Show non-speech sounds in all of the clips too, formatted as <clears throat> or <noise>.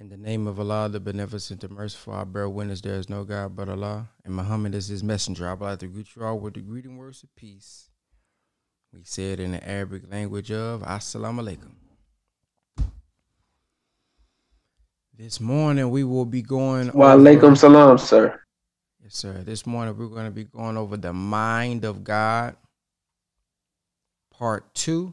In the name of Allah, the beneficent, the merciful, I bear witness there is no God but Allah, and Muhammad is his messenger. I would like to greet you all with the greeting words of peace. We say it in the Arabic language of Assalamu alaikum. This morning we will be going. Wa alaikum salam, sir. Yes, sir. This morning we're going to be going over the mind of God, part two.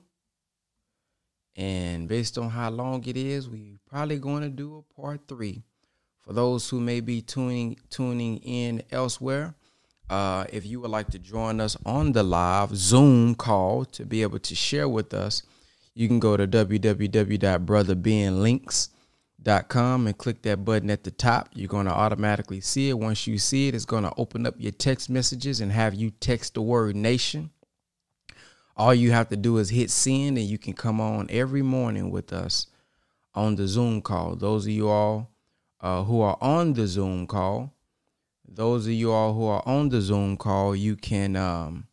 And based on how long it is, we're probably going to do a part three. For those who may be tuning tuning in elsewhere, uh, if you would like to join us on the live Zoom call to be able to share with us, you can go to www.brotherbenlinks.com and click that button at the top. You're going to automatically see it. Once you see it, it's going to open up your text messages and have you text the word nation all you have to do is hit send and you can come on every morning with us on the Zoom call. Those of you all uh, who are on the Zoom call, those of you all who are on the Zoom call, you can um,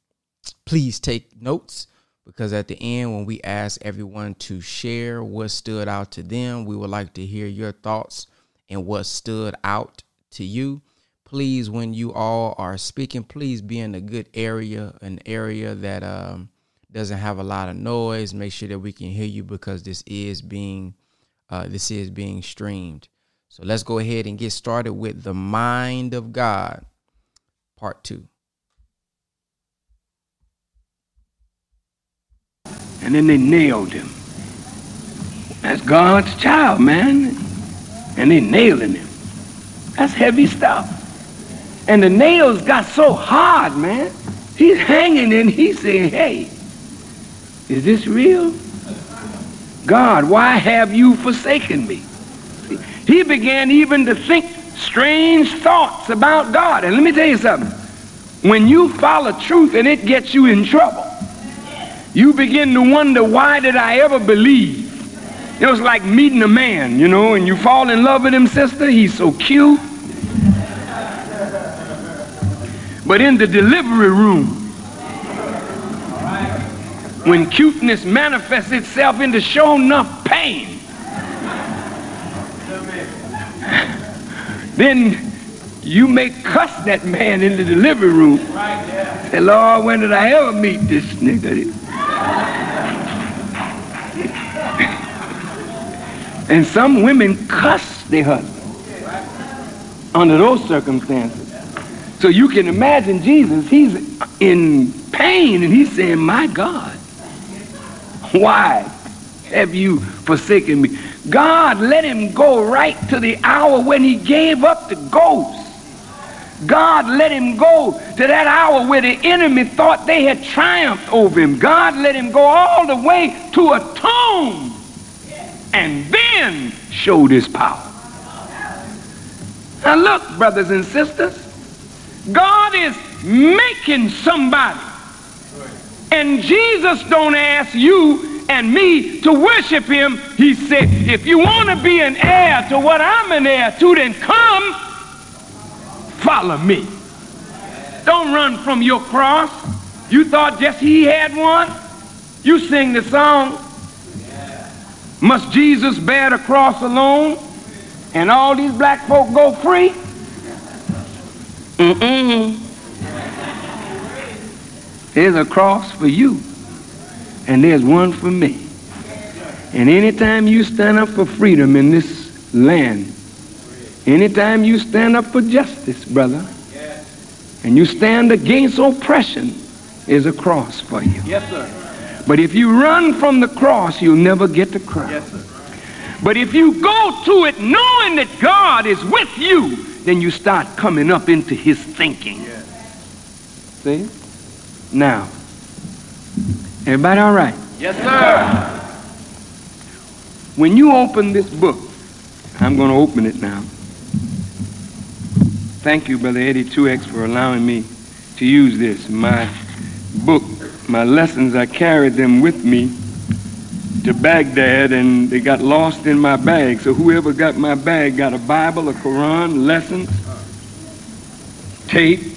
please take notes because at the end, when we ask everyone to share what stood out to them, we would like to hear your thoughts and what stood out to you. Please, when you all are speaking, please be in a good area, an area that um, doesn't have a lot of noise. Make sure that we can hear you because this is being uh, this is being streamed. So let's go ahead and get started with the mind of God, part two. And then they nailed him. That's God's child, man. And they nailing him. That's heavy stuff. And the nails got so hard, man. He's hanging and he's saying, hey, is this real? God, why have you forsaken me? He began even to think strange thoughts about God. And let me tell you something. When you follow truth and it gets you in trouble, you begin to wonder, why did I ever believe? It was like meeting a man, you know, and you fall in love with him, sister. He's so cute. But in the delivery room, when cuteness manifests itself into show enough pain, then you may cuss that man in the delivery room. Say, Lord, when did I ever meet this nigga? and some women cuss their husband under those circumstances. So you can imagine Jesus, he's in pain and he's saying, My God, why have you forsaken me? God let him go right to the hour when he gave up the ghost. God let him go to that hour where the enemy thought they had triumphed over him. God let him go all the way to a tomb and then showed his power. Now look, brothers and sisters, God is making somebody and Jesus don't ask you and me to worship him. He said, if you want to be an heir to what I'm an heir to, then come follow me. Don't run from your cross. You thought just he had one? You sing the song. Must Jesus bear the cross alone and all these black folk go free? Mm-mm. There's a cross for you, and there's one for me. And anytime you stand up for freedom in this land, anytime you stand up for justice, brother, and you stand against oppression, is a cross for you. Yes, sir. But if you run from the cross, you'll never get the cross. Yes, sir. But if you go to it knowing that God is with you, then you start coming up into his thinking. Yes. See? Now, everybody all right? Yes, sir. When you open this book, I'm going to open it now. Thank you, Brother Eddie 2X, for allowing me to use this. My book, my lessons, I carried them with me to Baghdad and they got lost in my bag. So whoever got my bag got a Bible, a Quran, lessons, tape.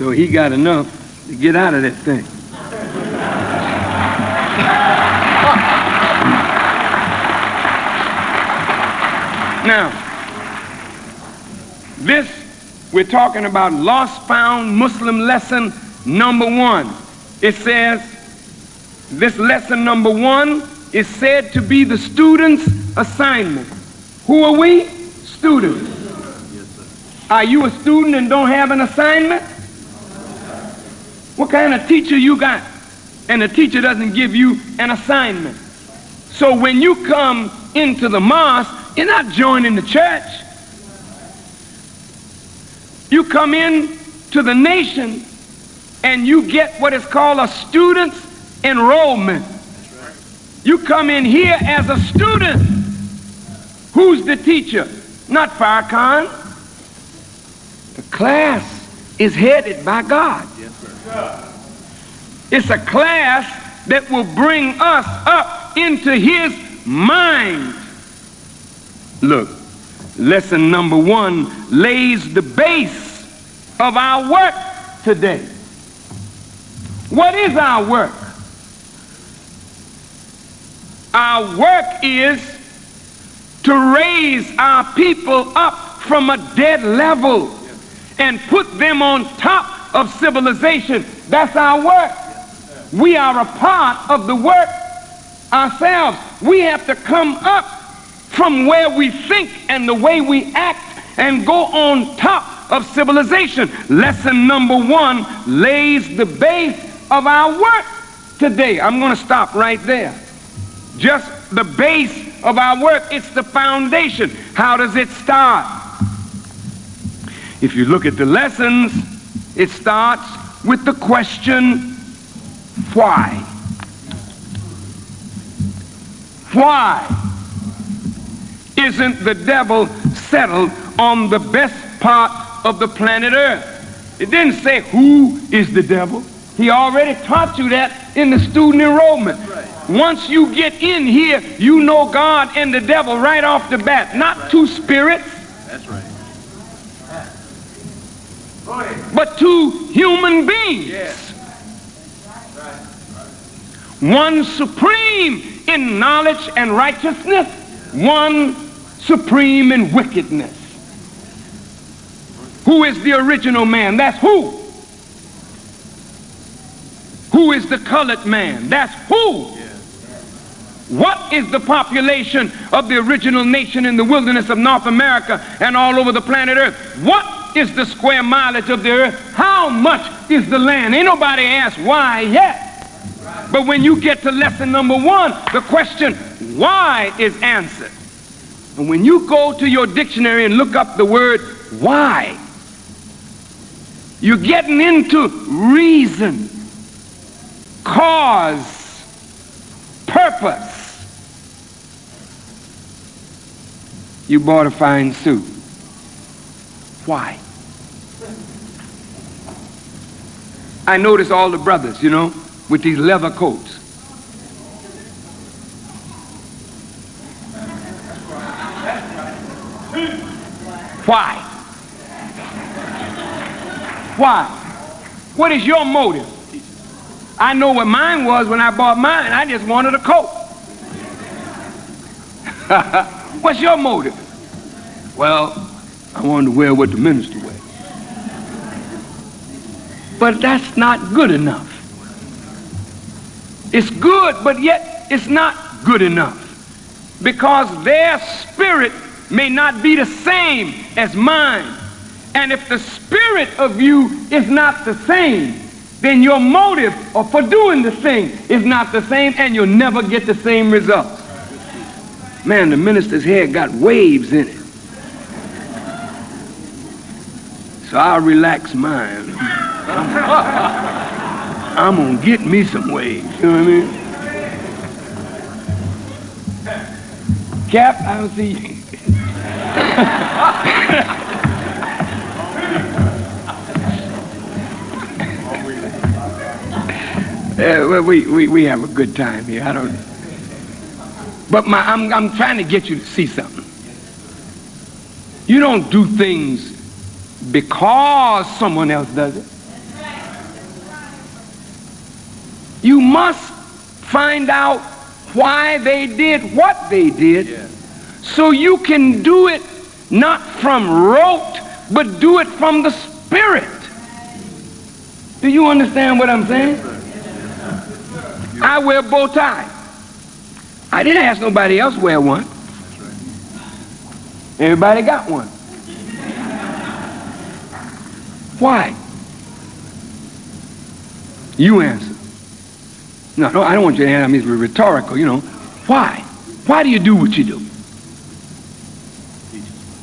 So he got enough to get out of that thing. Now, this, we're talking about lost found Muslim lesson number one. It says, this lesson number one is said to be the student's assignment. Who are we? Students. Are you a student and don't have an assignment? What kind of teacher you got? And the teacher doesn't give you an assignment. So when you come into the mosque, you're not joining the church. You come in to the nation and you get what is called a student's enrollment. You come in here as a student. Who's the teacher? Not Farrakhan. The class is headed by God. It's a class that will bring us up into his mind. Look, lesson number one lays the base of our work today. What is our work? Our work is to raise our people up from a dead level and put them on top of civilization. That's our work. We are a part of the work ourselves. We have to come up from where we think and the way we act and go on top of civilization. Lesson number one lays the base of our work today. I'm going to stop right there. Just the base of our work, it's the foundation. How does it start? If you look at the lessons, it starts with the question, why? Why isn't the devil settled on the best part of the planet Earth? It didn't say who is the devil. He already taught you that in the student enrollment. Once you get in here, you know God and the devil right off the bat. Not two spirits. That's right. But two human beings. One supreme in knowledge and righteousness, one supreme in wickedness. Who is the original man? That's who. Who is the colored man? That's who. What is the population of the original nation in the wilderness of North America and all over the planet Earth? What is the square mileage of the earth? How much is the land? Ain't nobody asked why yet. But when you get to lesson number one, the question why is answered. And when you go to your dictionary and look up the word why, you're getting into reason, cause, purpose. You bought a fine suit. Why? I notice all the brothers, you know, with these leather coats. Why? Why? What is your motive? I know what mine was when I bought mine. I just wanted a coat. <laughs> What's your motive? Well, I wanted to wear what the minister wears. But that's not good enough. It's good, but yet it's not good enough. Because their spirit may not be the same as mine. And if the spirit of you is not the same, then your motive for doing the thing is not the same, and you'll never get the same results. Man, the minister's hair got waves in it. So I'll relax mine. I'm gonna get me some waves. You know what I mean? Cap, I'll see you. <laughs> Uh, well, we, we, we have a good time here. I don't. But my, I'm, I'm trying to get you to see something. You don't do things because someone else does it. You must find out why they did what they did so you can do it not from rote, but do it from the Spirit. Do you understand what I'm saying? I wear bow tie. I didn't ask nobody else wear one. Everybody got one. Why? You answer. No, no, I don't want you to answer. I mean, it's rhetorical, you know. Why? Why do you do what you do?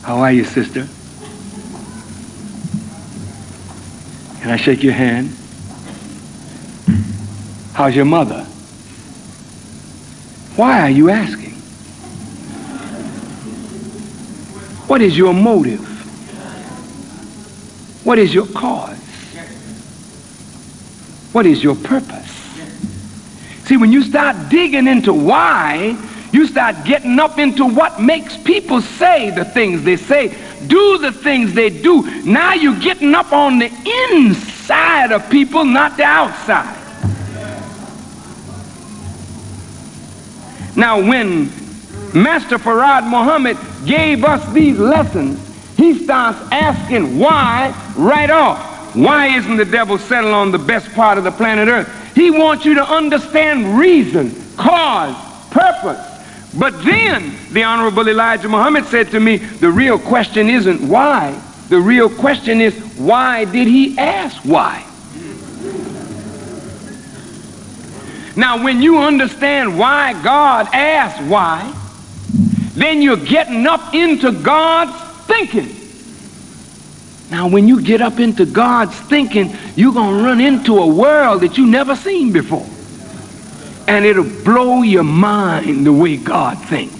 How are you, sister? Can I shake your hand? How's your mother? Why are you asking? What is your motive? What is your cause? What is your purpose? See, when you start digging into why, you start getting up into what makes people say the things they say, do the things they do. Now you're getting up on the inside of people, not the outside. Now, when Master Fard Muhammad gave us these lessons, he starts asking why right off. Why isn't the devil settled on the best part of the planet Earth? He wants you to understand reason, cause, purpose. But then the Honorable Elijah Muhammad said to me, the real question isn't why. The real question is, why did he ask why? Now, when you understand why God asked why, then you're getting up into God's thinking. Now, when you get up into God's thinking, you're going to run into a world that you've never seen before. And it'll blow your mind the way God thinks.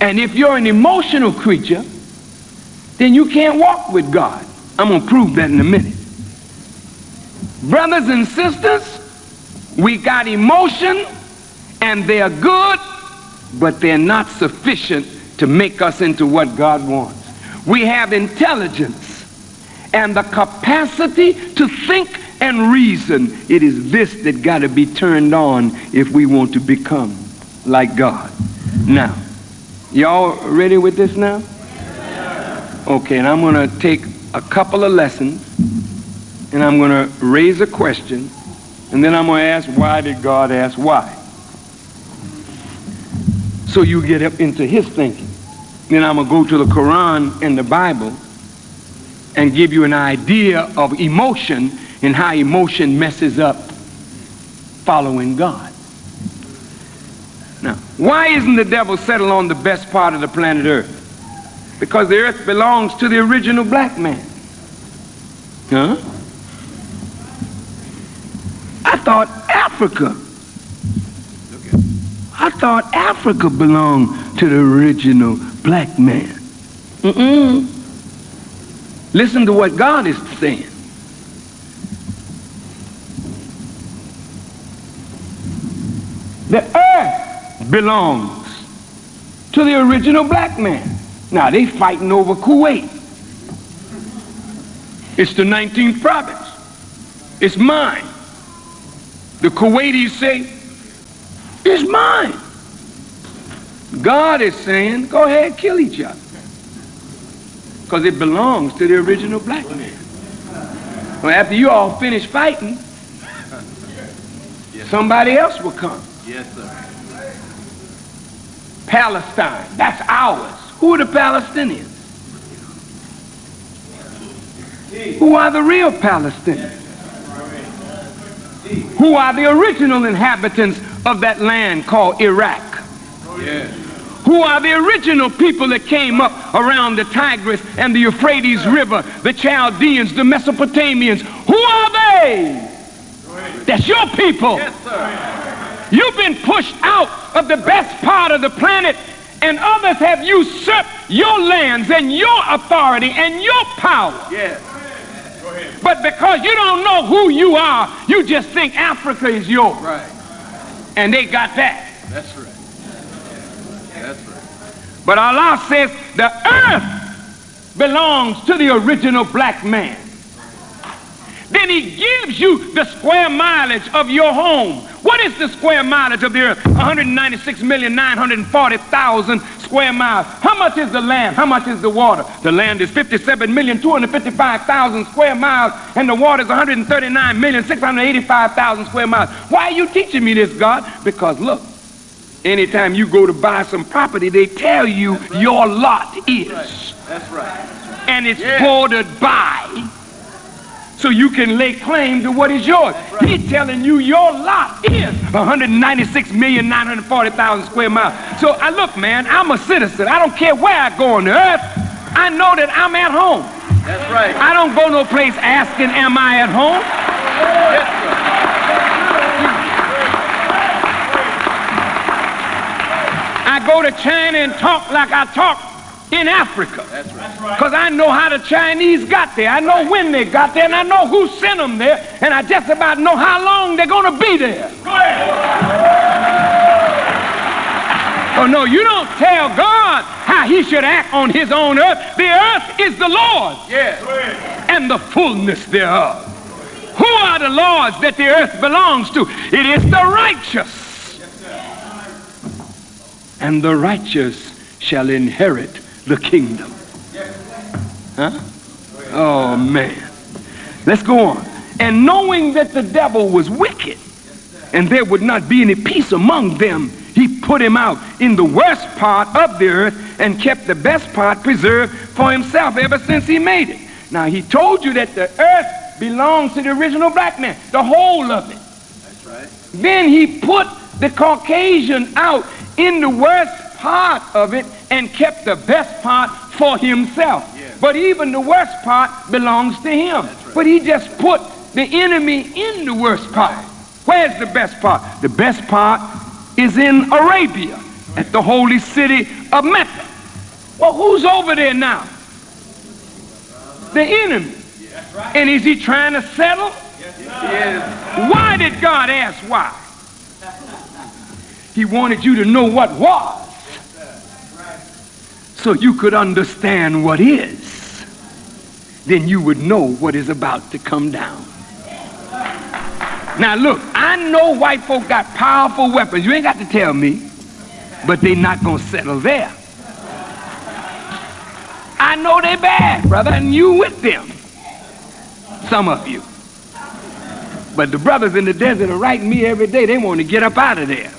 And if you're an emotional creature, then you can't walk with God. I'm going to prove that in a minute. Brothers and sisters, we got emotion, and they're good, but they're not sufficient to make us into what God wants. We have intelligence and the capacity to think and reason. It is this that got to be turned on if we want to become like God. Now, y'all ready with this now? Okay, and I'm going to take a couple of lessons and I'm going to raise a question and then I'm going to ask why did God ask why? So you get up into his thinking. Then I'm going to go to the Quran and the Bible and give you an idea of emotion and how emotion messes up following God. Now, why isn't the devil settled on the best part of the planet Earth? Because the earth belongs to the original black man. Huh? I thought Africa. I thought Africa belonged to the original black man. Mm-mm. Listen to what God is saying. The earth belongs to the original black man. Now they fighting over Kuwait. It's the 19th province. It's mine. The Kuwaitis say, it's mine. God is saying, go ahead, kill each other. Because it belongs to the original black man. Well, after you all finish fighting, somebody else will come. Yes, sir. Palestine, that's ours. Who are the Palestinians? Who are the real Palestinians? Who are the original inhabitants of that land called Iraq? Who are the original people that came up around the Tigris and the Euphrates River, the Chaldeans, the Mesopotamians? Who are they? That's your people. Yes, sir. You've been pushed out of the best part of the planet, and others have usurped your lands and your authority and your power. Yes. But because you don't know who you are, you just think Africa is yours. Right. And they got that. That's right. That's right. But Allah says the earth belongs to the original black man. Then he gives you the square mileage of your home. What is the square mileage of the earth? Square miles. How much is the land? How much is the water? The land is 57,255,000 square miles, and the water is 139,685,000 square miles. Why are you teaching me this, God? Because look, anytime you go to buy some property, they tell you your lot is. That's right. And it's bordered by so you can lay claim to what is yours. He's telling you your lot is 196,940,000 square miles. So I look, man, I'm a citizen. I don't care where I go on the earth. I know that I'm at home. That's right. I don't go no place asking, am I at home? Yes. I go to China and talk like I talk in Africa. That's right. Because I know how the Chinese got there. I know when they got there, and I know who sent them there, and I just about know how long they're going to be there. Oh, no, you don't tell God how he should act on his own earth. The earth is the Lord's Yes. and the fullness thereof. Who are the lords that the earth belongs to? It is the righteous. And the righteous shall inherit the kingdom. Huh? Oh, man. Let's go on. And knowing that the devil was wicked, and there would not be any peace among them, he put him out in the worst part of the earth and kept the best part preserved for himself ever since he made it. Now, he told you that the earth belongs to the original black man, the whole of it. That's right. Then he put the Caucasian out in the worst part of it and kept the best part for himself. Yeah. But even the worst part belongs to him. right. But he just put the enemy in the worst part. Where's the best part? The best part is in Arabia at the holy city of Mecca. Well, who's over there now? The enemy. And is he trying to settle? Yes. Why did God ask why? He wanted you to know what was so you could understand what is. Then you would know what is about to come down. Now look, I know white folk got powerful weapons. You ain't got to tell me. But they not going to settle there. I know they bad, brother, and you with them. Some of you. But the brothers in the desert are writing me every day. They want to get up out of there.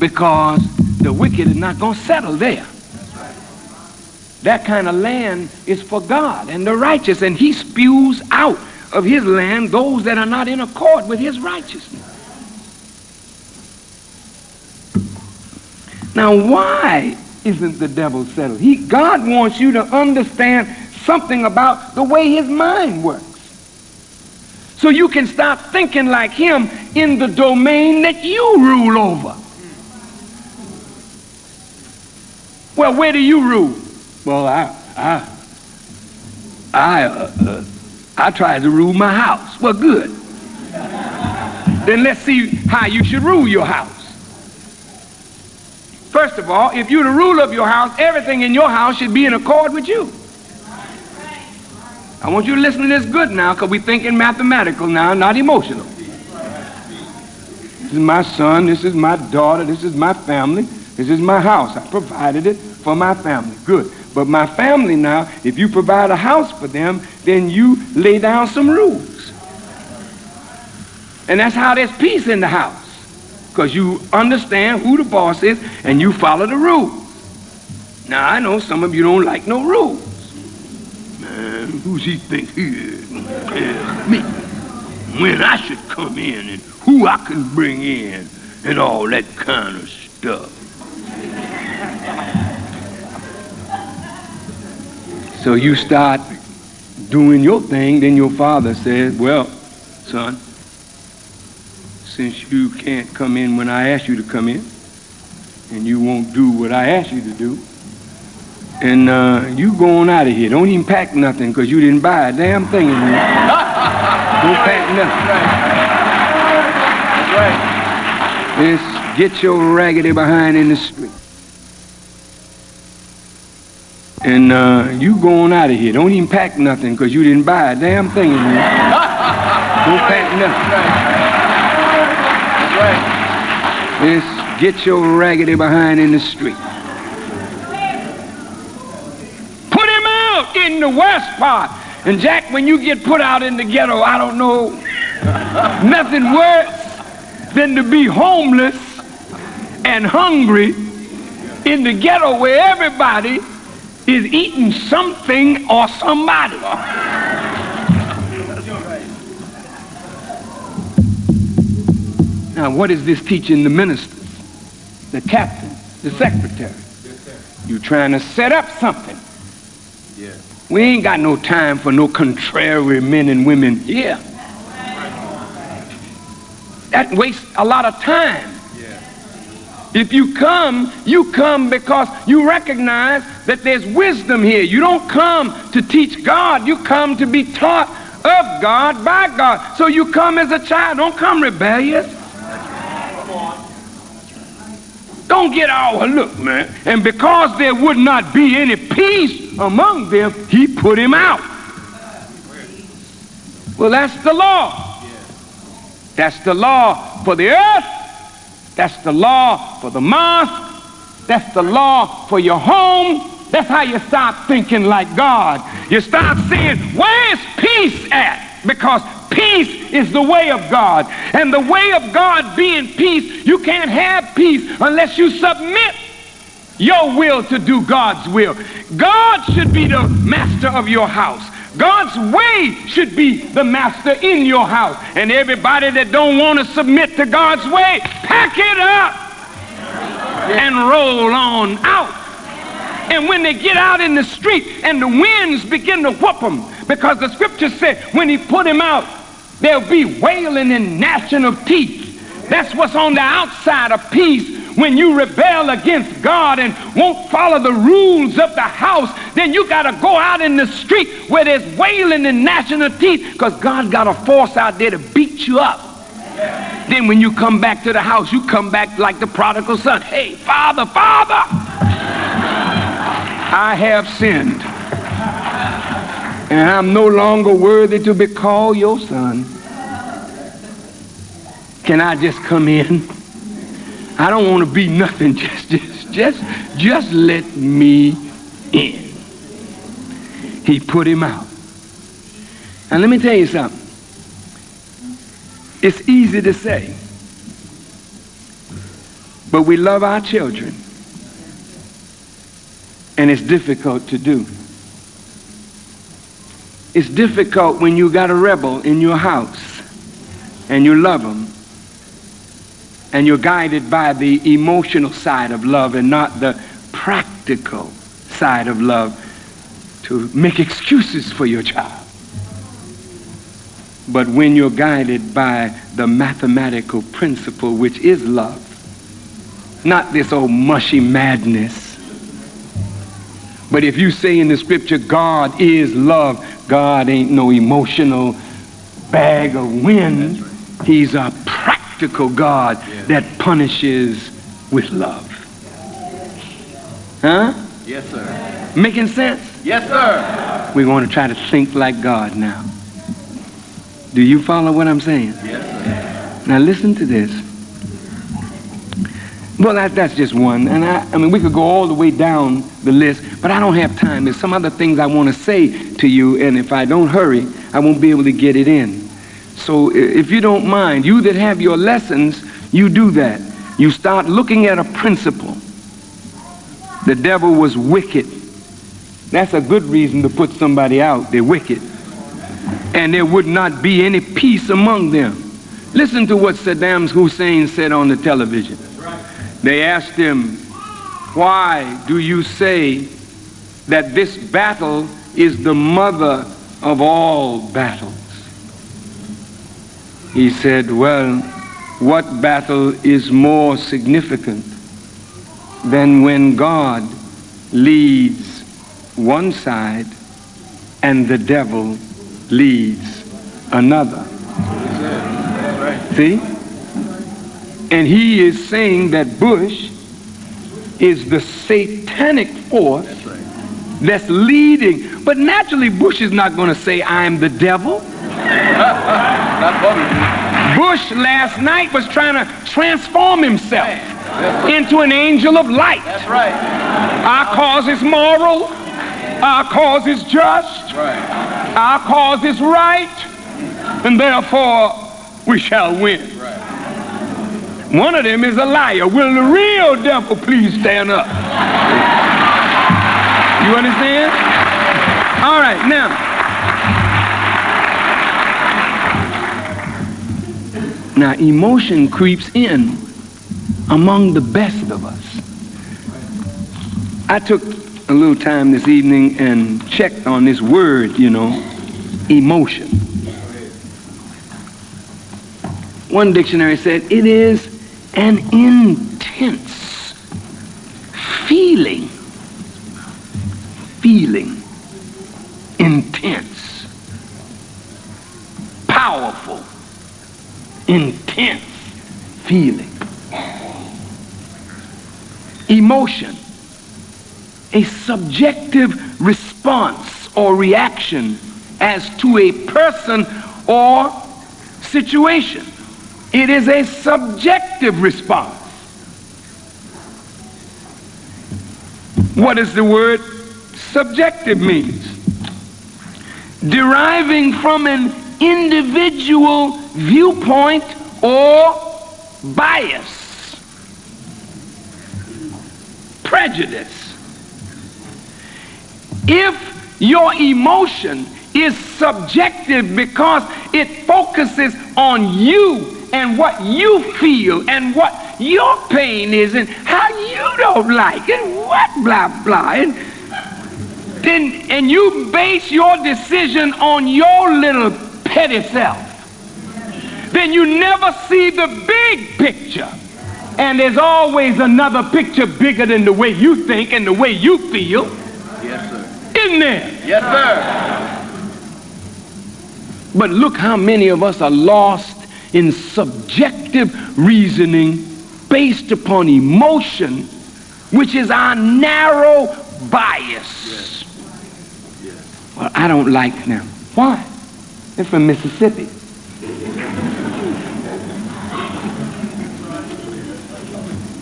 Because the wicked is not going to settle there. That kind of land is for God and the righteous, and he spews out of his land those that are not in accord with his righteousness. Now, why isn't the devil settled? He, God wants you to understand something about the way his mind works. So you can start thinking like him in the domain that you rule over. Well, where do you rule? Well, I, I, I, uh, uh, I tried to rule my house. Well, good. then let's see how you should rule your house. First of all, if you're the ruler of your house, everything in your house should be in accord with you. I want you to listen to this good now, because we're thinking mathematical now, not emotional. This is my son, this is my daughter, this is my family, this is my house. I provided it for my family. Good. But my family now, if you provide a house for them, then you lay down some rules. And that's how there's peace in the house. Because you understand who the boss is and you follow the rules. Now, I know some of you don't like no rules. Man, who's he think he is? Me. When I should come in and who I can bring in and all that kind of stuff. So you start doing your thing, then your father says, Well, son, since you can't come in when I ask you to come in, and you won't do what I ask you to do, and uh, you going out of here. Don't even pack nothing because you didn't buy a damn thing in here. <laughs> Don't pack nothing. That's right. Just get your raggedy behind in the street and uh, you going out of here. Don't even pack nothing because you didn't buy a damn thing in here. <laughs> Don't pack nothing. Right. Just get your raggedy behind in the street. Put him out in the west part. And Jack, when you get put out in the ghetto, I don't know <laughs> nothing worse than to be homeless and hungry in the ghetto where everybody is eating something or somebody. Now, what is this teaching the ministers, the captain, the secretary? You trying to set up something. Yeah. We ain't got no time for no contrary men and women here. That wastes a lot of time. If you come, you come because you recognize that there's wisdom here. You don't come to teach God, you come to be taught of God by God. So you come as a child, don't come rebellious. Don't get all look, man. And because there would not be any peace among them, he put him out. Well, that's the law. That's the law for the earth. That's the law for the mosque. That's the law for your home. That's how you start thinking like God. You start saying, where's peace at? Because peace is the way of God. And the way of God being peace, you can't have peace unless you submit your will to do God's will. God should be the master of your house. God's way should be the master in your house. And everybody that don't want to submit to God's way, pack it up and roll on out. And when they get out in the street and the winds begin to whoop them, because the scripture said when he put him out, there'll be wailing and gnashing of teeth. That's what's on the outside of peace. When you rebel against God and won't follow the rules of the house, then you got to go out in the street where there's wailing and gnashing of teeth because God got a force out there to beat you up. Then when you come back to the house, you come back like the prodigal son. Hey, Father, Father, I have sinned. And I'm no longer worthy to be called your son. Can I just come in? I don't want to be nothing. <laughs> Just, just, just, just let me in. He put him out. And let me tell you something. It's easy to say, but we love our children, and it's difficult to do. It's difficult when you got a rebel in your house and you love them and you're guided by the emotional side of love and not the practical side of love to make excuses for your child. But when you're guided by the mathematical principle, which is love, not this old mushy madness. But if you say in the scripture, God is love, God ain't no emotional bag of wind. He's a practical God that punishes with love. Huh? Yes, sir. Making sense? Yes, sir. We're going to try to think like God now. Do you follow what I'm saying? Yes, sir. Now listen to this. Well, that, that's just one. And I, I mean, we could go all the way down the list, but I don't have time. There's some other things I want to say to you, and if I don't hurry, I won't be able to get it in. So if you don't mind, you that have your lessons, you do that. You start looking at a principle. The devil was wicked. That's a good reason to put somebody out. They're wicked. And there would not be any peace among them. Listen to what Saddam Hussein said on the television. They asked him, Why do you say that this battle is the mother of all battles? He said, Well, what battle is more significant than when God leads one side and the devil leads another? See? And he is saying that Bush is the satanic force that's leading. But naturally, Bush is not going to say, I'm the devil. <laughs> Bush last night was trying to transform himself into an angel of light. That's right. Our cause is moral. Our cause is just. Right. Our cause is right. And therefore, we shall win. Right. One of them is a liar. Will the real devil please stand up? You understand? All right, now. Now, emotion creeps in among the best of us. I took a little time this evening and checked on this word, you know, emotion. One dictionary said it is an intense feeling. Feeling. Feeling. Emotion. A subjective response or reaction as to a person or situation. It is a subjective response. What does the word subjective means? Deriving from an individual viewpoint or bias, prejudice. If your emotion is subjective because it focuses on you and what you feel and what your pain is and how you don't like and what blah blah and then and you base your decision on your little petty self then you never see the big picture and there's always another picture bigger than the way you think and the way you feel Yes, sir. isn't there Yes, sir. But look how many of us are lost in subjective reasoning based upon emotion, which is our narrow bias. Well, I don't like them. Why? They're from Mississippi.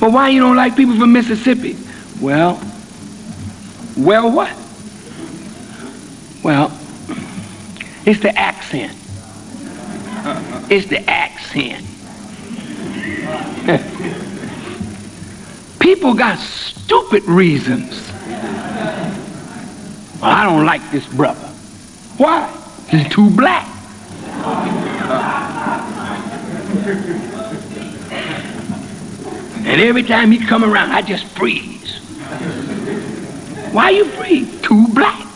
But why you don't like people from Mississippi? Well, well what? Well, it's the accent. It's the accent. <laughs> People got stupid reasons. Well, I don't like this brother. Why? He's too black. And every time he'd come around, I just freeze. Why you freeze? Too black.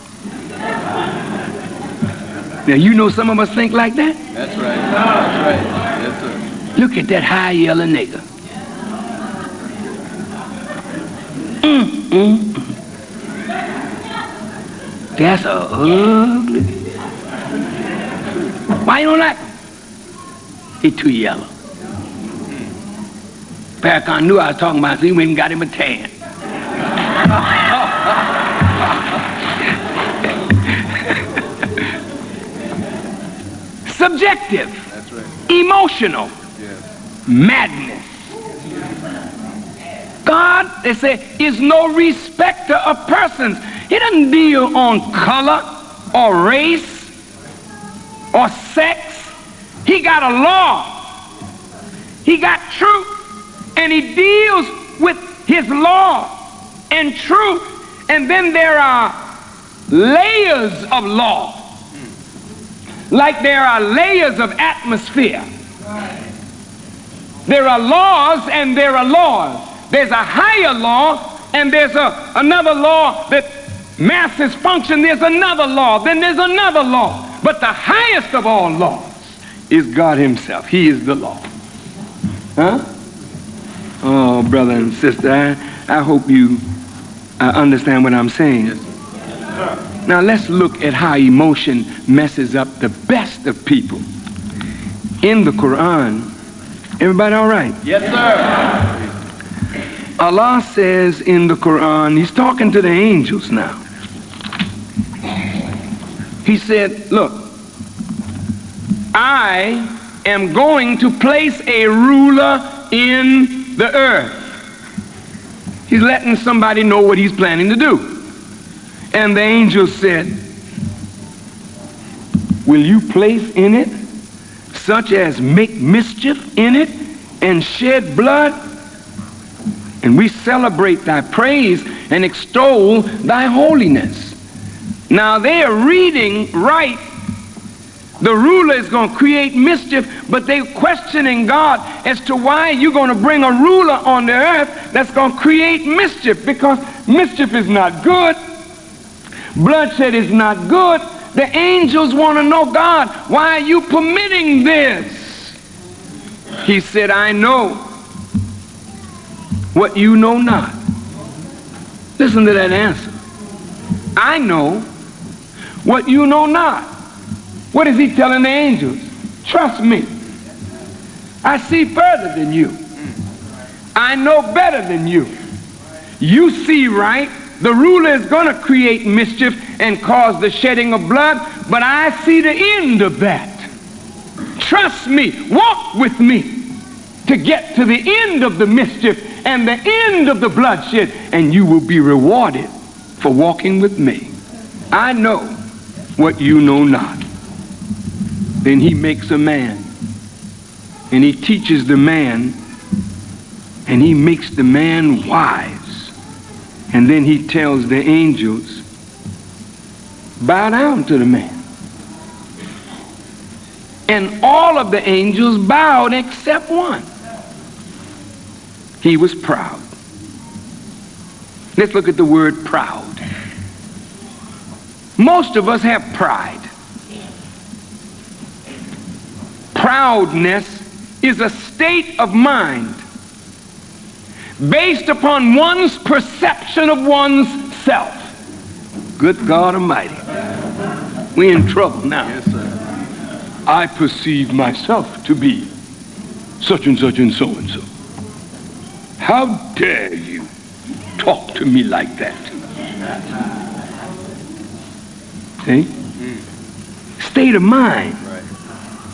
Now you know some of us think like that. That's right. That's right. Yes, sir. Look at that high yellow nigger. Mm, mm, mm. That's a ugly. Why you don't like him? He too yellow. Farrakhan knew I was talking about, so he went and got him a tan. Subjective, That's right. emotional Yes. madness. God, they say, is no respecter of persons. He doesn't deal on color or race or sex. He got a law. He got truth. And he deals with his law and truth. And then there are layers of law. Like there are layers of atmosphere. There are laws and there are laws. There's a higher law and there's a, another law that masses function. There's another law. Then there's another law. But the highest of all laws is God himself. He is the law. Huh? Oh, brother and sister, I, I hope you uh, understand what I'm saying. Now let's look at how emotion messes up the best of people. In the Quran, everybody all right? Yes, sir. Allah says in the Quran, He's talking to the angels now. He said, Look, I am going to place a ruler in the earth. He's letting somebody know what he's planning to do. And the angel said, Will you place in it such as make mischief in it and shed blood? And we celebrate thy praise and extol thy holiness. Now they are reading right. The ruler is going to create mischief, but they're questioning God as to why you're going to bring a ruler on the earth that's going to create mischief because mischief is not good. Bloodshed is not good. The angels want to know, God, why are you permitting this? He said, I know what you know not. Listen to that answer. I know what you know not. What is he telling the angels? Trust me. I see further than you. I know better than you. You see right. The ruler is going to create mischief and cause the shedding of blood, but I see the end of that. Trust me. Walk with me to get to the end of the mischief and the end of the bloodshed, and you will be rewarded for walking with me. I know what you know not. Then he makes a man, and he teaches the man, and he makes the man wise. And then he tells the angels, bow down to the man. And all of the angels bowed except one. He was proud. Let's look at the word proud. Most of us have pride. Proudness is a state of mind based upon one's perception of one's self. Good God Almighty. We're in trouble now. Yes, sir. I perceive myself to be such and such and so and so. How dare you talk to me like that? See? Mm. State of mind.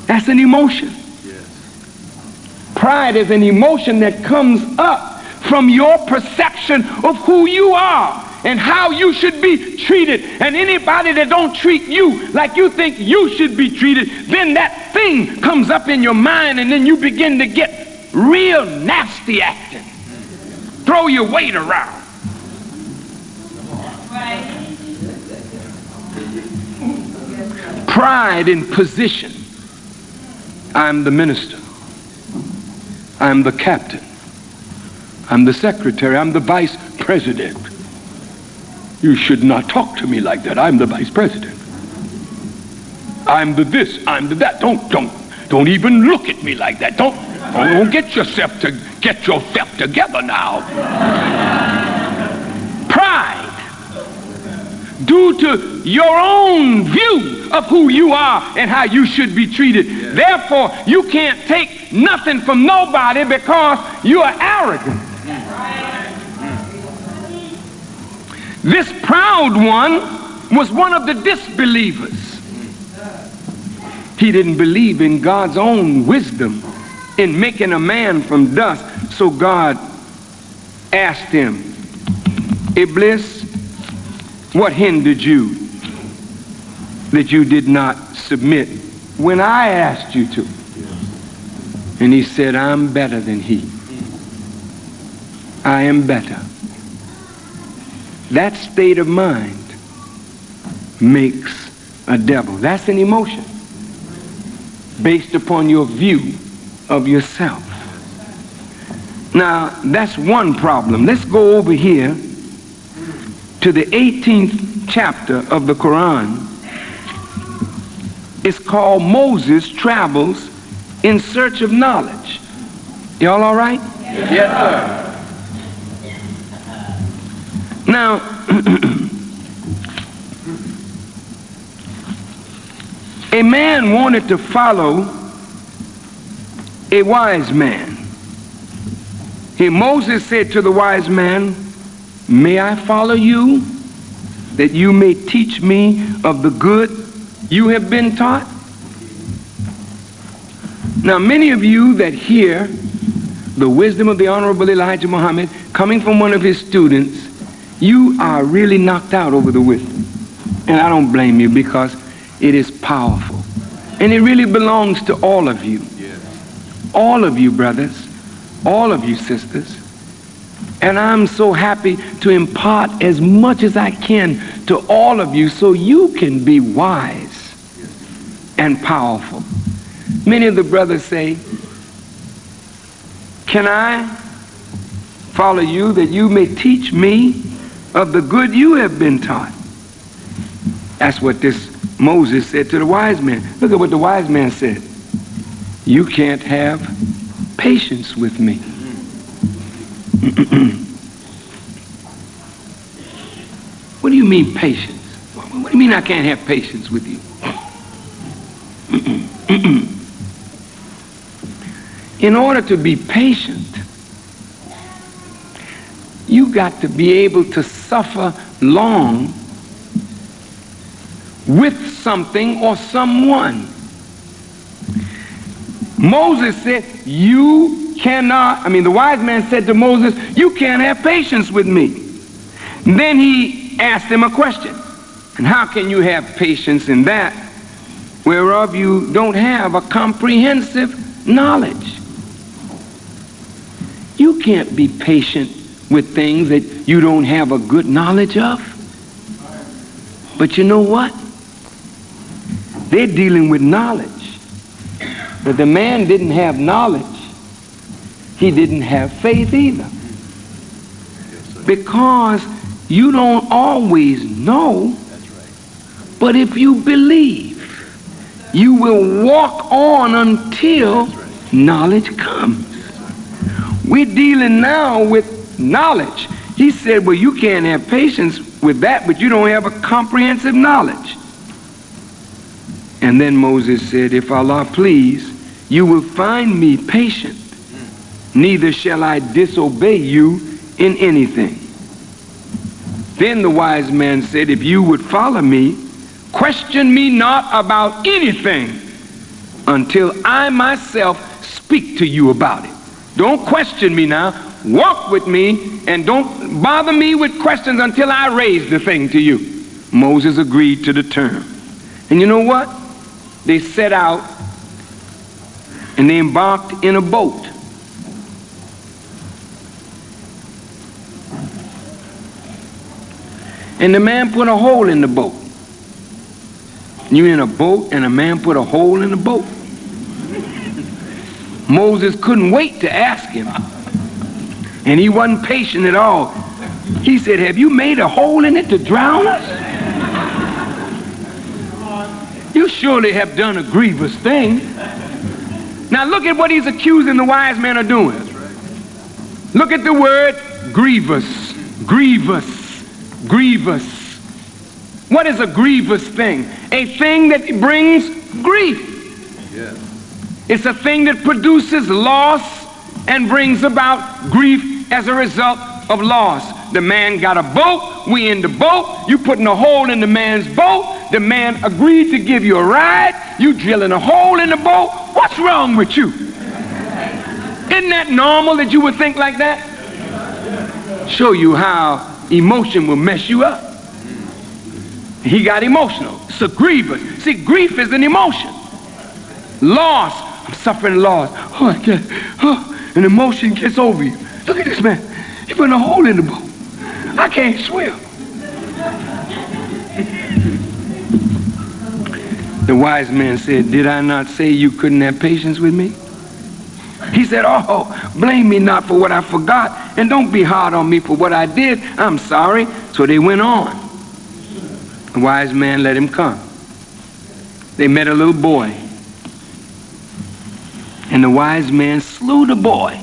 Right. That's an emotion. Yes. Pride is an emotion that comes up from your perception of who you are and how you should be treated. And anybody that don't treat you like you think you should be treated, then that thing comes up in your mind and then you begin to get real nasty acting. Throw your weight around. Pride in position. I'm the minister. I'm the captain. I'm the secretary. I'm the vice president. You should not talk to me like that. I'm the vice president. I'm the this. I'm the that. Don't don't don't even look at me like that. Don't don't, get yourself to get yourself together now. Pride due to your own view of who you are and how you should be treated. Therefore, you can't take nothing from nobody because you are arrogant. Mm. This proud one was one of the disbelievers. He didn't believe in God's own wisdom in making a man from dust. So God asked him, Iblis, what hindered you that you did not submit when I asked you to? And he said, I'm better than he. I am better. That state of mind makes a devil. That's an emotion based upon your view of yourself. Now, that's one problem. Let's go over here to the 18th chapter of the Quran. It's called Moses Travels in Search of Knowledge. Y'all all right? Yes, sir. Now, <clears throat> a man wanted to follow a wise man. And Moses said to the wise man, May I follow you that you may teach me of the good you have been taught? Now, many of you that hear the wisdom of the Honorable Elijah Muhammad coming from one of his students, you are really knocked out over the wisdom. And I don't blame you because it is powerful. And it really belongs to all of you. All of you, brothers. All of you, sisters. And I'm so happy to impart as much as I can to all of you so you can be wise and powerful. Many of the brothers say, Can I follow you that you may teach me of the good you have been taught? That's what this Moses said to the wise man. Look at what the wise man said. You can't have patience with me. <clears throat> what do you mean patience? What do you mean I can't have patience with you? <clears throat> In order to be patient, you got to be able to suffer long with something or someone. Moses said, You cannot, I mean, the wise man said to Moses, You can't have patience with me. And then he asked him a question. And how can you have patience in that whereof you don't have a comprehensive knowledge? You can't be patient with things that you don't have a good knowledge of. But you know what? They're dealing with knowledge. But the man didn't have knowledge. He didn't have faith either. Because you don't always know. But if you believe, you will walk on until knowledge comes. We're dealing now with knowledge. He said, well, you can't have patience with that, but you don't have a comprehensive knowledge. And then Moses said, If Allah please, you will find me patient, neither shall I disobey you in anything. Then the wise man said, If you would follow me, question me not about anything until I myself speak to you about it. Don't question me now. Walk with me and don't bother me with questions until I raise the thing to you. Moses agreed to the term. And you know what? They set out and they embarked in a boat. And the man put a hole in the boat. You in a boat and a man put a hole in the boat. Moses couldn't wait to ask him. And he wasn't patient at all. He said, Have you made a hole in it to drown us? You surely have done a grievous thing. Now look at what he's accusing the wise men of doing. Look at the word grievous, grievous, grievous. What is a grievous thing? A thing that brings grief. It's a thing that produces loss and brings about grief as a result of loss. The man got a boat. We in the boat. You putting a hole in the man's boat. The man agreed to give you a ride. You drilling a hole in the boat. What's wrong with you? Isn't that normal that you would think like that? Show you how emotion will mess you up. He got emotional. It's a grievous. See, grief is an emotion. Loss. I'm suffering loss. Oh, I can't. Oh, an emotion gets over you. Look at this man. He put a hole in the boat. I can't swim. The wise man said, Did I not say you couldn't have patience with me? He said, Oh, blame me not for what I forgot, and don't be hard on me for what I did. I'm sorry. So they went on. The wise man let him come. They met a little boy. And the wise man slew the boy,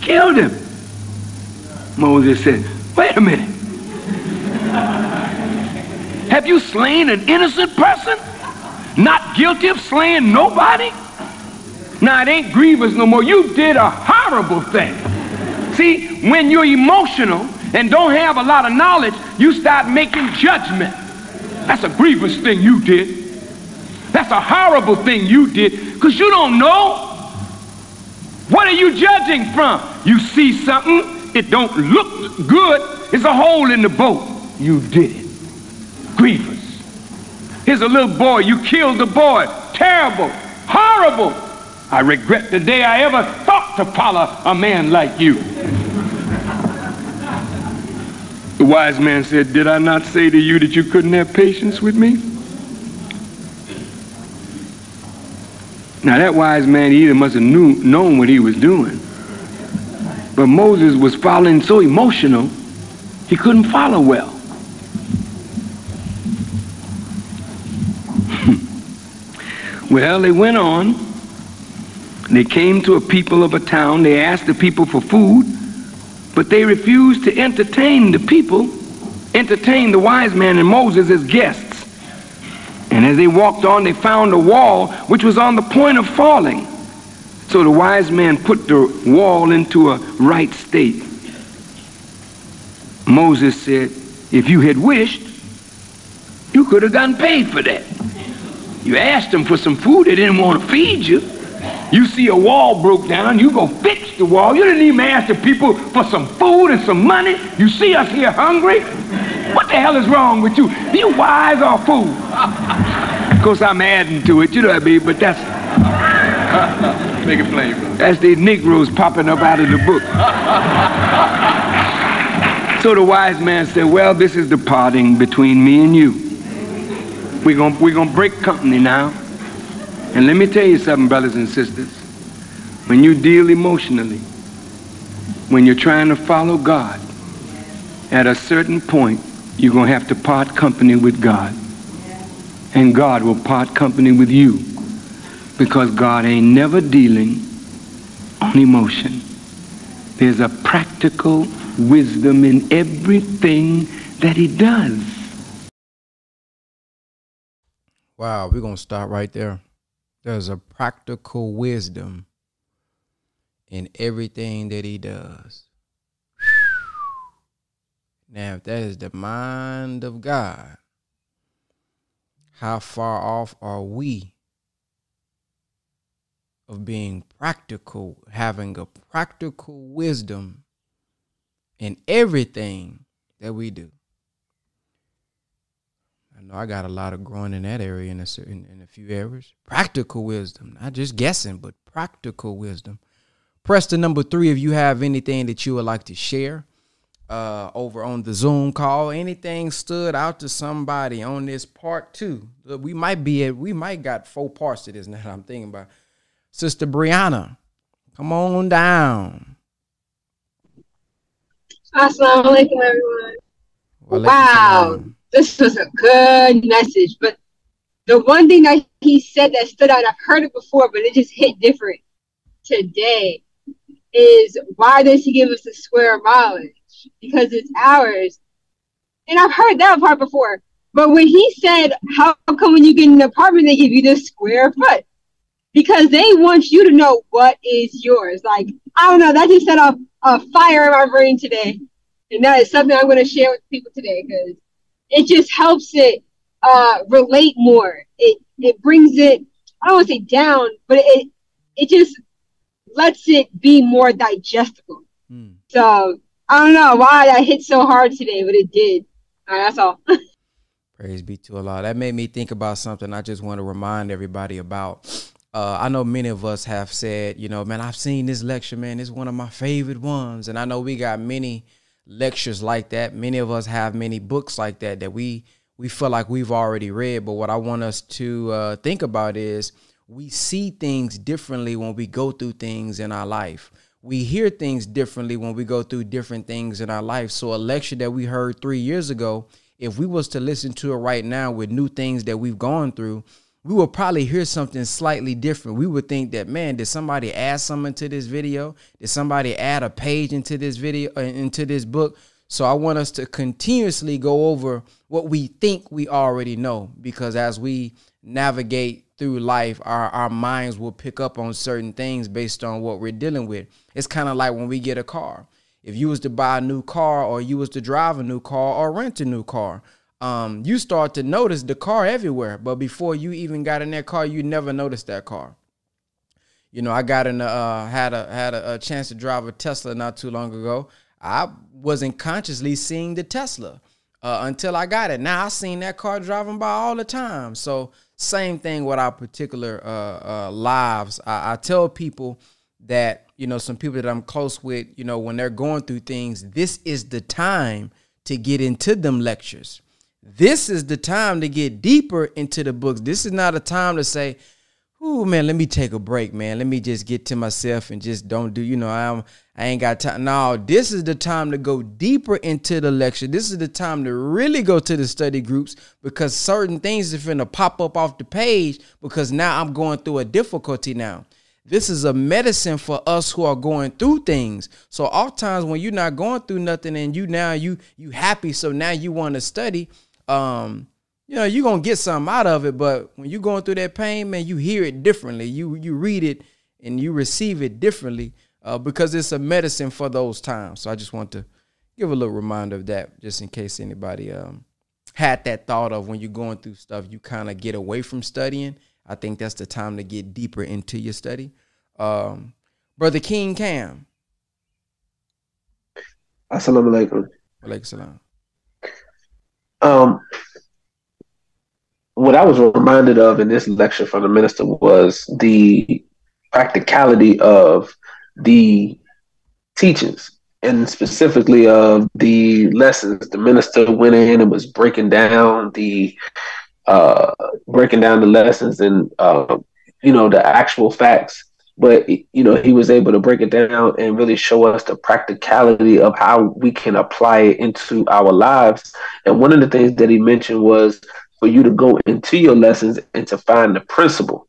killed him. Moses said, Wait a minute. Have you slain an innocent person? Not guilty of slaying nobody? Now it ain't grievous no more. You did a horrible thing. See, when you're emotional and don't have a lot of knowledge, you start making judgment. That's a grievous thing you did. That's a horrible thing you did because you don't know. What are you judging from? You see something it don't look good, It's a hole in the boat. You did it. Grievous. Here's a little boy. You killed the boy. Terrible. Horrible. I regret the day I ever thought to follow a man like you. The wise man said, Did I not say to you that you couldn't have patience with me? Now that wise man either must have knew, known what he was doing. But Moses was following so emotional, he couldn't follow well. <laughs> well, they went on. They came to a people of a town. They asked the people for food, but they refused to entertain the people, entertain the wise man and Moses as guests. And as they walked on, they found a wall which was on the point of falling. So the wise man put the wall into a right state. Moses said, if you had wished, you could have gotten paid for that. You asked them for some food, they didn't want to feed you. You see a wall broke down, you go fix the wall. You didn't even ask the people for some food and some money. You see us here hungry? What the hell is wrong with you? You wise or fool? <laughs> Of course, I'm adding to it, you know what I mean? But that's Make it plain, brother. that's the Negroes popping up out of the book. so the wise man said, Well, this is the parting between me and you. We're going we're gonna break company now. And let me tell you something, brothers and sisters. When you deal emotionally, when you're trying to follow God, at a certain point, you're going to have to part company with God. And God will part company with you because God ain't never dealing on emotion. There's a practical wisdom in everything that he does. Wow, we're gonna stop right there. There's a practical wisdom in everything that he does. Now, if that is the mind of God, how far off are we of being practical, having a practical wisdom in everything that we do? I know I got a lot of growing in that area in a certain in a few areas. Practical wisdom, not just guessing, but practical wisdom. Press the number three if you have anything that you would like to share uh, over on the Zoom call. Anything stood out to somebody on this part two? We might be at we might got four parts to this now. that I'm thinking about Sister Brianna. Come on down. Assalamu alaikum, everyone. Wow. This was a good message. But the one thing that he said that stood out, I've heard it before, but it just hit different today, is why does he give us a square mileage? Because it's ours. And I've heard that part before. But when he said, How come when you get an apartment, they give you the square foot? Because they want you to know what is yours. Like, I don't know, that just set off a fire in my brain today. And that is something I'm going to share with people today because it just helps it uh, relate more. It it brings it, I don't want to say down, but it it just lets it be more digestible. Hmm. So I don't know why that hit so hard today, but it did. All right, that's all. <laughs> Praise be to Allah. That made me think about something I just want to remind everybody about. Uh, I know many of us have said, you know, man, I've seen this lecture, man. It's one of my favorite ones. And I know we got many lectures like that. Many of us have many books like that that we we feel like we've already read. But what I want us to uh, think about is we see things differently when we go through things in our life. We hear things differently when we go through different things in our life. So a lecture that we heard three years ago, if we was to listen to it right now with new things that we've gone through, we will probably hear something slightly different. We would think that, man, did somebody add something to this video? Did somebody add a page into this video, uh, into this book? So I want us to continuously go over what we think we already know, because as we navigate through life, our, our minds will pick up on certain things based on what we're dealing with. It's kind of like when we get a car. If you was to buy a new car or you was to drive a new car or rent a new car, um, you start to notice the car everywhere. But before you even got in that car, you never noticed that car. You know, I got in a, uh, had a had a, a chance to drive a Tesla not too long ago. I wasn't consciously seeing the Tesla uh, until I got it. Now I seen that car driving by all the time. So same thing with our particular uh, uh, lives. I, I tell people that you know some people that I'm close with, you know, when they're going through things, this is the time to get into them lectures. This is the time to get deeper into the books. This is not a time to say, "Ooh, man, let me take a break, man. Let me just get to myself and just don't do." You know, I'm I ain't got time. No, this is the time to go deeper into the lecture. This is the time to really go to the study groups because certain things are finna pop up off the page because now I'm going through a difficulty now. This is a medicine for us who are going through things. So oftentimes when you're not going through nothing and you now you you happy, so now you want to study, um, you know, you're gonna get something out of it. But when you're going through that pain, man, you hear it differently. You you read it and you receive it differently uh, because it's a medicine for those times. So I just want to give a little reminder of that, just in case anybody um, had that thought of when you're going through stuff, you kind of get away from studying I think that's the time to get deeper into your study. Um, Brother King Cam. Assalamu alaikum. Alaikum salam. Um, what I was reminded of in this lecture from the minister was the practicality of the teachings and specifically of the lessons. The minister went in and was breaking down the uh, breaking down the lessons and uh, you know the actual facts. But you know he was able to break it down and really show us the practicality of how we can apply it into our lives. And one of the things that he mentioned was for you to go into your lessons and to find the principle.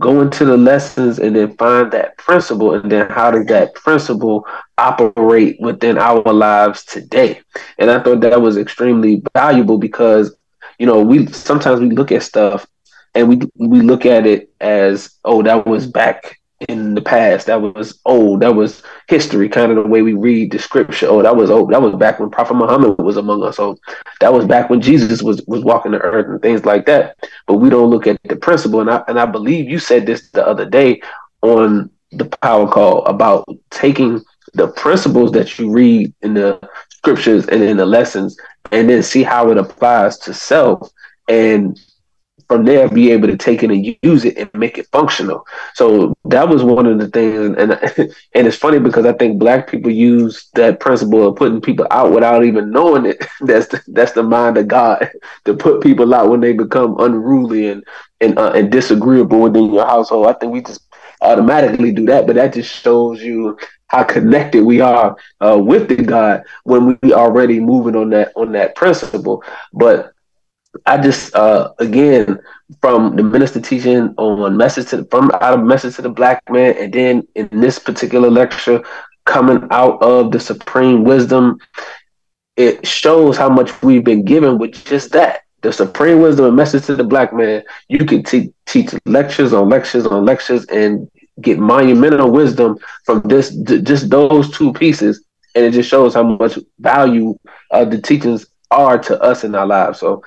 Go into the lessons and then find that principle, and then how does that principle operate within our lives today? And I thought that was extremely valuable because you know, we sometimes we look at stuff and we we look at it as, oh, that was back in the past. That was old. That was history, kind of the way we read the scripture. Oh, that was old. That was back when Prophet Muhammad was among us. Oh, that was back when Jesus was was walking the earth and things like that. But we don't look at the principle. And I and I believe you said this the other day on the power call about taking the principles that you read in the scriptures and in the lessons and then see how it applies to self and from there be able to take it and use it and make it functional. So that was one of the things, and and <laughs> it's funny because I think black people use that principle of putting people out without even knowing it. <laughs> That's the, that's the mind of God <laughs> to put people out when they become unruly and and uh, and disagreeable within your household. I think we just automatically do that, but that just shows you how connected we are uh, with the God when we already moving on that on that principle. But I just uh, again from the minister teaching on message to the, from out of message to the black man, and then in this particular lecture coming out of the supreme wisdom, it shows how much we've been given with just that the supreme wisdom and message to the black man. You can te- teach lectures on lectures on lectures and get monumental wisdom from this just those two pieces, and it just shows how much value uh, the teachings are to us in our lives. So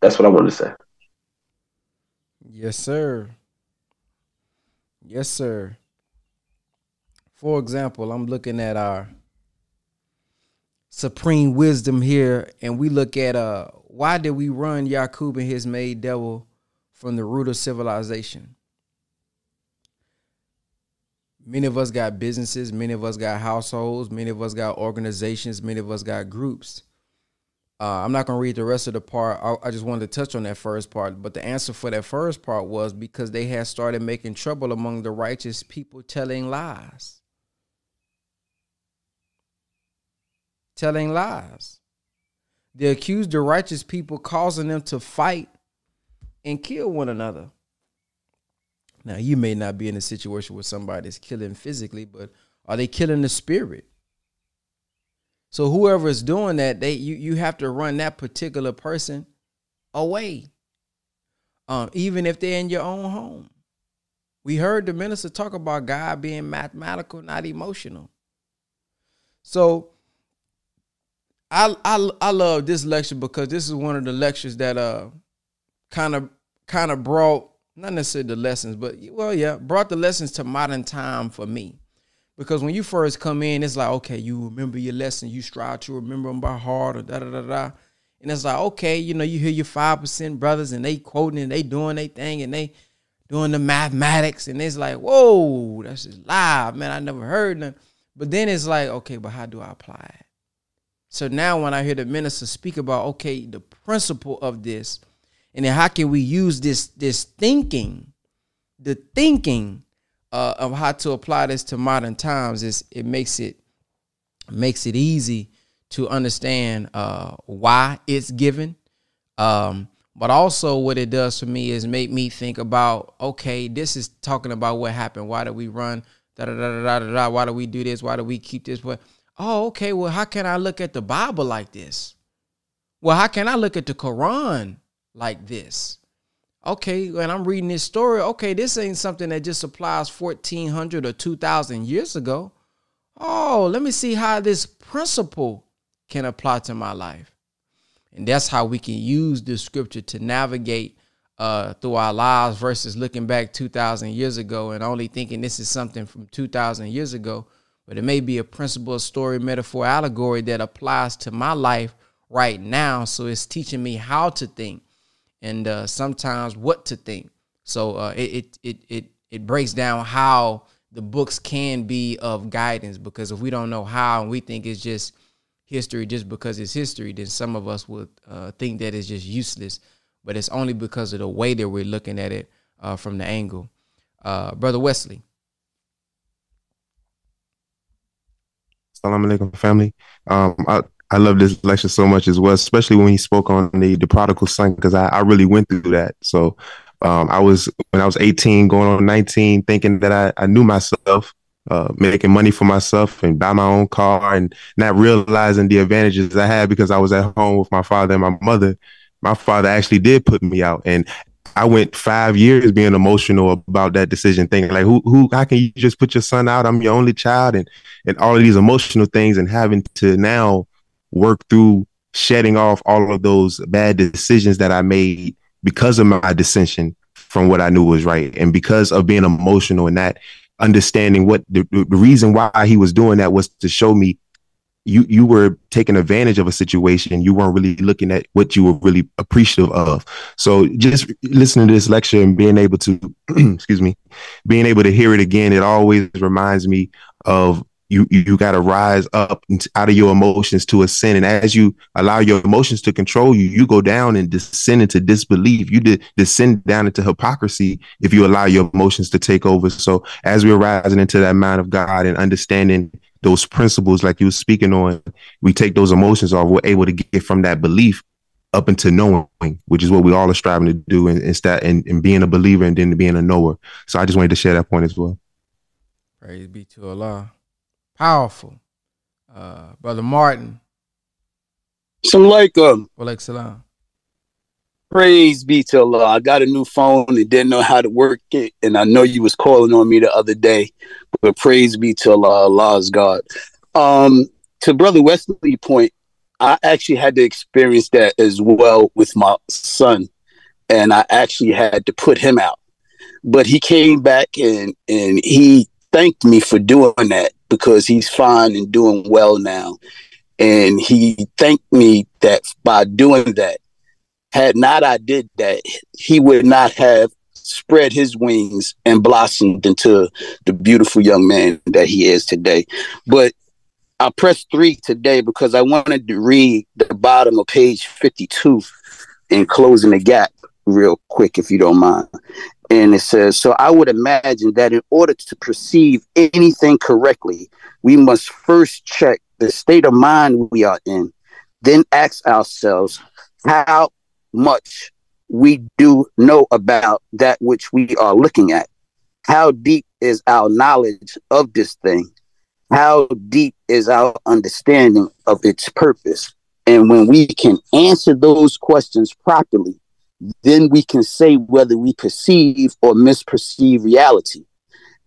that's what I wanted to say. Yes, sir. Yes, sir. For example, I'm looking at our supreme wisdom here, and we look at uh why did we run Yakub and his made devil from the root of civilization? Many of us got businesses, many of us got households, many of us got organizations, many of us got groups. Uh, I'm not going to read the rest of the part. I, I, just wanted to touch on that first part. But the answer for that first part was because they had started making trouble among the righteous people telling lies. Telling lies. They accused the righteous people, causing them to fight and kill one another. Now, you may not be in a situation where somebody's killing physically, but are they killing the spirit? So whoever is doing that, they you you have to run that particular person away. Um, even if they're in your own home. We heard the minister talk about God being mathematical, not emotional. So I I I love this lecture because this is one of the lectures that uh kind of kind of brought not necessarily the lessons, but well, yeah, brought the lessons to modern time for me. Because when you first come in, it's like, okay, you remember your lesson, you strive to remember them by heart, or da da da da. And it's like, okay, you know, you hear your five percent brothers and they quoting and they doing their thing and they doing the mathematics, and it's like, whoa, that's just live, man. I never heard them. But then it's like, okay, but how do I apply it? So now when I hear the minister speak about, okay, the principle of this, and then how can we use this this thinking, the thinking uh, of how to apply this to modern times is it makes it makes it easy to understand uh, why it's given. Um, but also what it does for me is make me think about, okay, this is talking about what happened. Why do we run? Da da da da da da. Why do we do this? Why do we keep this? But oh, okay. Well, how can I look at the Bible like this? Well, how can I look at the Quran like this? Okay, when I'm reading this story, okay, this ain't something that just applies 1400 or 2000 years ago. Oh, let me see how this principle can apply to my life. And that's how we can use the scripture to navigate uh, through our lives versus looking back 2,000 years ago and only thinking this is something from 2,000 years ago. But it may be a principle, a story, metaphor, allegory that applies to my life right now. So it's teaching me how to think and uh, sometimes what to think. So uh, it, it it it breaks down how the books can be of guidance because if we don't know how and we think it's just history just because it's history, then some of us would uh, think that it's just useless. But it's only because of the way that we're looking at it uh, from the angle. Uh, Brother Wesley. Salam alaikum, family. Um, I, I love this lecture so much as well, especially when he spoke on the, the prodigal son, because I, I really went through that. So um, I was, when I was 18, going on 19, thinking that I, I knew myself uh, making money for myself and buy my own car and not realizing the advantages I had because I was at home with my father and my mother. My father actually did put me out. And I went five years being emotional about that decision, thinking like, who, who, how can you just put your son out? I'm your only child, and and all of these emotional things, and having to now work through shedding off all of those bad decisions that I made because of my dissension from what I knew was right, and because of being emotional and that understanding what the, the reason why he was doing that was to show me you you were taking advantage of a situation. You weren't really looking at what you were really appreciative of. So just listening to this lecture and being able to <clears throat> excuse me being able to hear it again it always reminds me of you you got to rise up out of your emotions to ascend. And as you allow your emotions to control you you go down and descend into disbelief. You de- descend down into hypocrisy if you allow your emotions to take over. So as we're rising into that mind of god and understanding those principles like you were speaking on we take those emotions off. We're able to get from that belief up into knowing which is what we all are striving to do and instead and, and being a believer and then being a knower. So i just wanted to share that point as well. Praise be to allah Powerful. Uh, Brother Martin. Some like um Walaikum salam. Praise be to Allah. I got a new phone and didn't know how to work it. And I know you was calling on me the other day. But praise be to Allah. Allah is God. Um, to Brother Wesley point, I actually had to experience that as well with my son. And I actually had to put him out. But he came back and and he thanked me for doing that because he's fine and doing well now. And he thanked me that by doing that, had not I did that, he would not have spread his wings and blossomed into the beautiful young man that he is today. But I pressed three today because I wanted to read the bottom of page 52 and closing the gap real quick, if you don't mind. And it says, So I would imagine that in order to perceive anything correctly, we must first check the state of mind we are in, then ask ourselves how much we do know about that which we are looking at. How deep is our knowledge of this thing? How deep is our understanding of its purpose? And when we can answer those questions properly, then we can say whether we perceive or misperceive reality.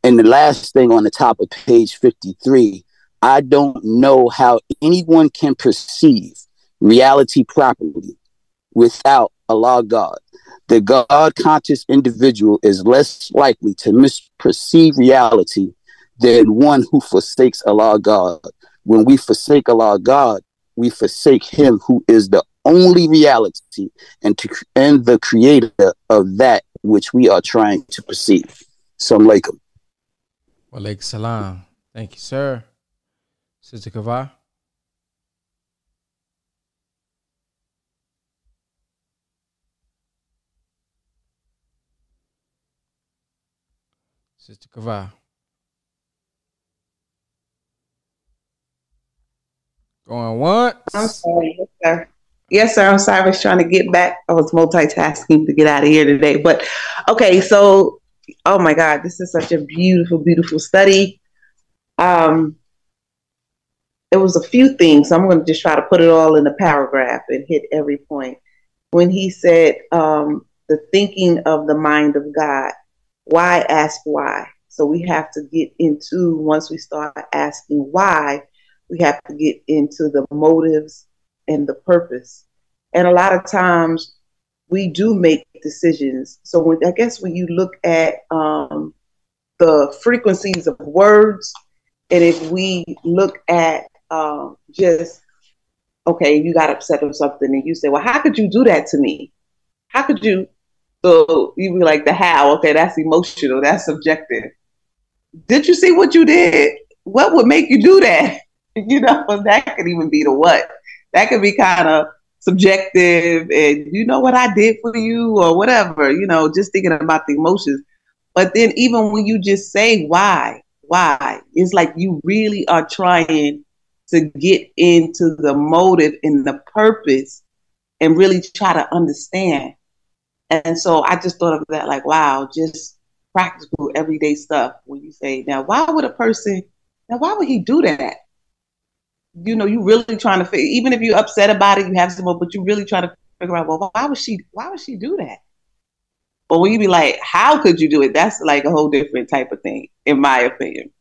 And the last thing on the top of page 53, I don't know how anyone can perceive reality properly without Allah God. The God conscious individual is less likely to misperceive reality than one who forsakes Allah God. When we forsake Allah God, we forsake Him who is the only reality and to and the creator of that which we are trying to perceive. Some like him. Walaikum salam. Thank you, sir. Sister Kava. Sister Kava. Going once. I'm sorry, yes, sir. Yes, sir. I'm sorry. I was trying to get back. I was multitasking to get out of here today. But okay, so oh my God, this is such a beautiful, beautiful study. Um, it was a few things. I'm going to just try to put it all in a paragraph and hit every point. When he said um, the thinking of the mind of God, why ask why? So we have to get into once we start asking why, we have to get into the motives and the purpose. And a lot of times we do make decisions. So when, I guess when you look at um, the frequencies of words, and if we look at um, just okay, you got upset or something, and you say, "Well, how could you do that to me? How could you?" So you be like the how. Okay, that's emotional. That's subjective. Did you see what you did? What would make you do that? <laughs> You know, that could even be the what. That could be kind of subjective and you know what I did for you or whatever, you know, just thinking about the emotions. But then even when you just say why, why, it's like you really are trying to get into the motive and the purpose and really try to understand. And so I just thought of that like, wow, just practical everyday stuff when you say, now, why would a person, now, why would he do that? You know, you really trying to figure, even if you're upset about it, you have some, but you're really trying to figure out, well, why would she, why would she do that? But when you be like, how could you do it? That's like a whole different type of thing, in my opinion.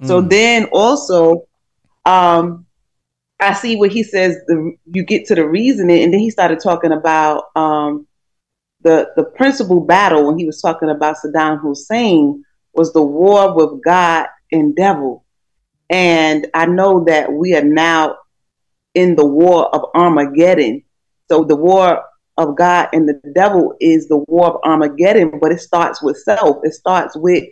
Mm. So then also, um, I see what he says. The, you get to the reasoning, and then he started talking about um, the the principal battle when he was talking about Saddam Hussein was the war with God and devil. And I know that we are now in the war of Armageddon. So the war of God and the devil is the war of Armageddon, but it starts with self. It starts with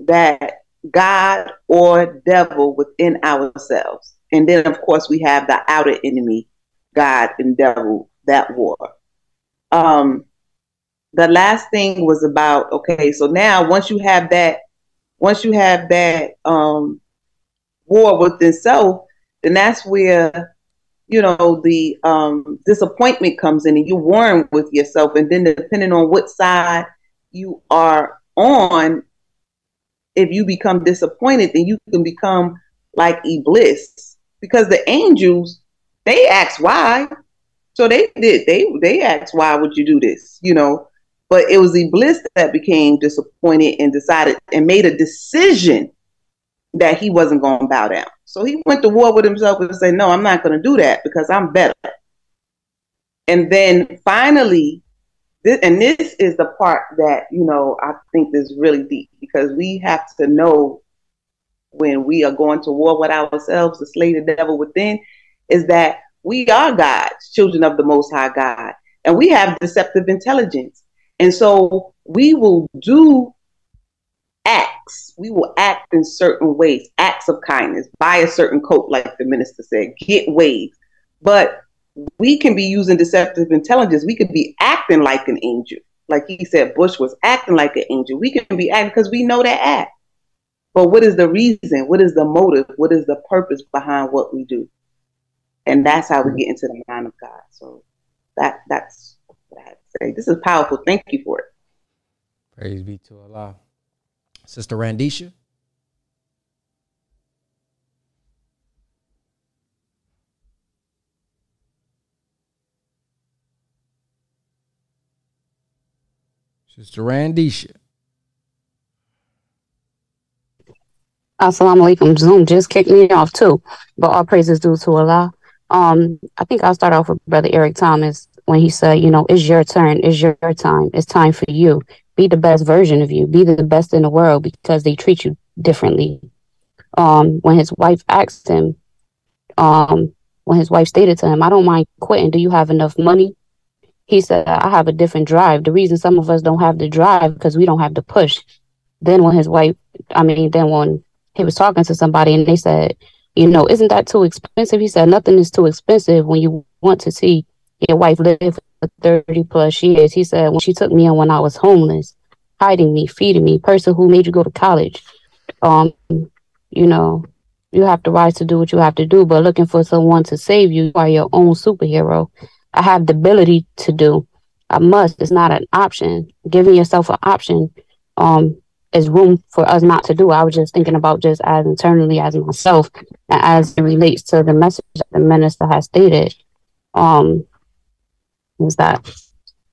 that God or devil within ourselves. And then, of course, we have the outer enemy, God and devil, that war. Um, the last thing was about okay, so now once you have that, once you have that um, war within self, then that's where you know the um, disappointment comes in, and you're with yourself, and then depending on what side you are on, if you become disappointed, then you can become like Iblis, because the angels they ask why, so they did they they asked why would you do this, you know, but it was Iblis that became disappointed and decided and made a decision that he wasn't going to bow down. So he went to war with himself and said, No, I'm not going to do that because I'm better. And then finally, this, and this is the part that, you know, I think is really deep because we have to know when we are going to war with ourselves to slay the devil within, is that we are God's children of the Most High God. And we have deceptive intelligence. And so we will do acts. We will act in certain ways, acts of kindness, buy a certain coat, like the minister said, get ways. But we can be using deceptive intelligence. We could be acting like an angel. Like he said, Bush was acting like an angel. We can be acting because we know that act. But what is the reason? What is the motive? What is the purpose behind what we do? And that's how we get into the mind of God. So that that's what I have to say. This is powerful. Thank you for it. Praise be to Allah. Sister Randisha. Sister Randisha. Assalamu alaikum. Zoom just kicked me off too, but all praises due to Allah. Um, I think I'll start off with Brother Eric Thomas when he said, you know, it's your turn, it's your time, it's time for you. Be the best version of you, be the best in the world because they treat you differently. um, when his wife asked him, um, when his wife stated to him, I don't mind quitting. Do you have enough money? He said, I have a different drive. The reason some of us don't have the drive because we don't have the push. Then when his wife, I mean, then when he was talking to somebody and they said, you know, isn't that too expensive? He said, nothing is too expensive when you want to see your wife live 30 plus years. He said, when she took me in when I was homeless, hiding me, feeding me, person who made you go to college, um, you know, you have the rise to do what you have to do, but looking for someone to save you, you are your own superhero. I have the ability to do. I must. It's not an option. Giving yourself an option um, is room for us not to do. I was just thinking about just as internally as myself as it relates to the message that the minister has stated. Um, is that,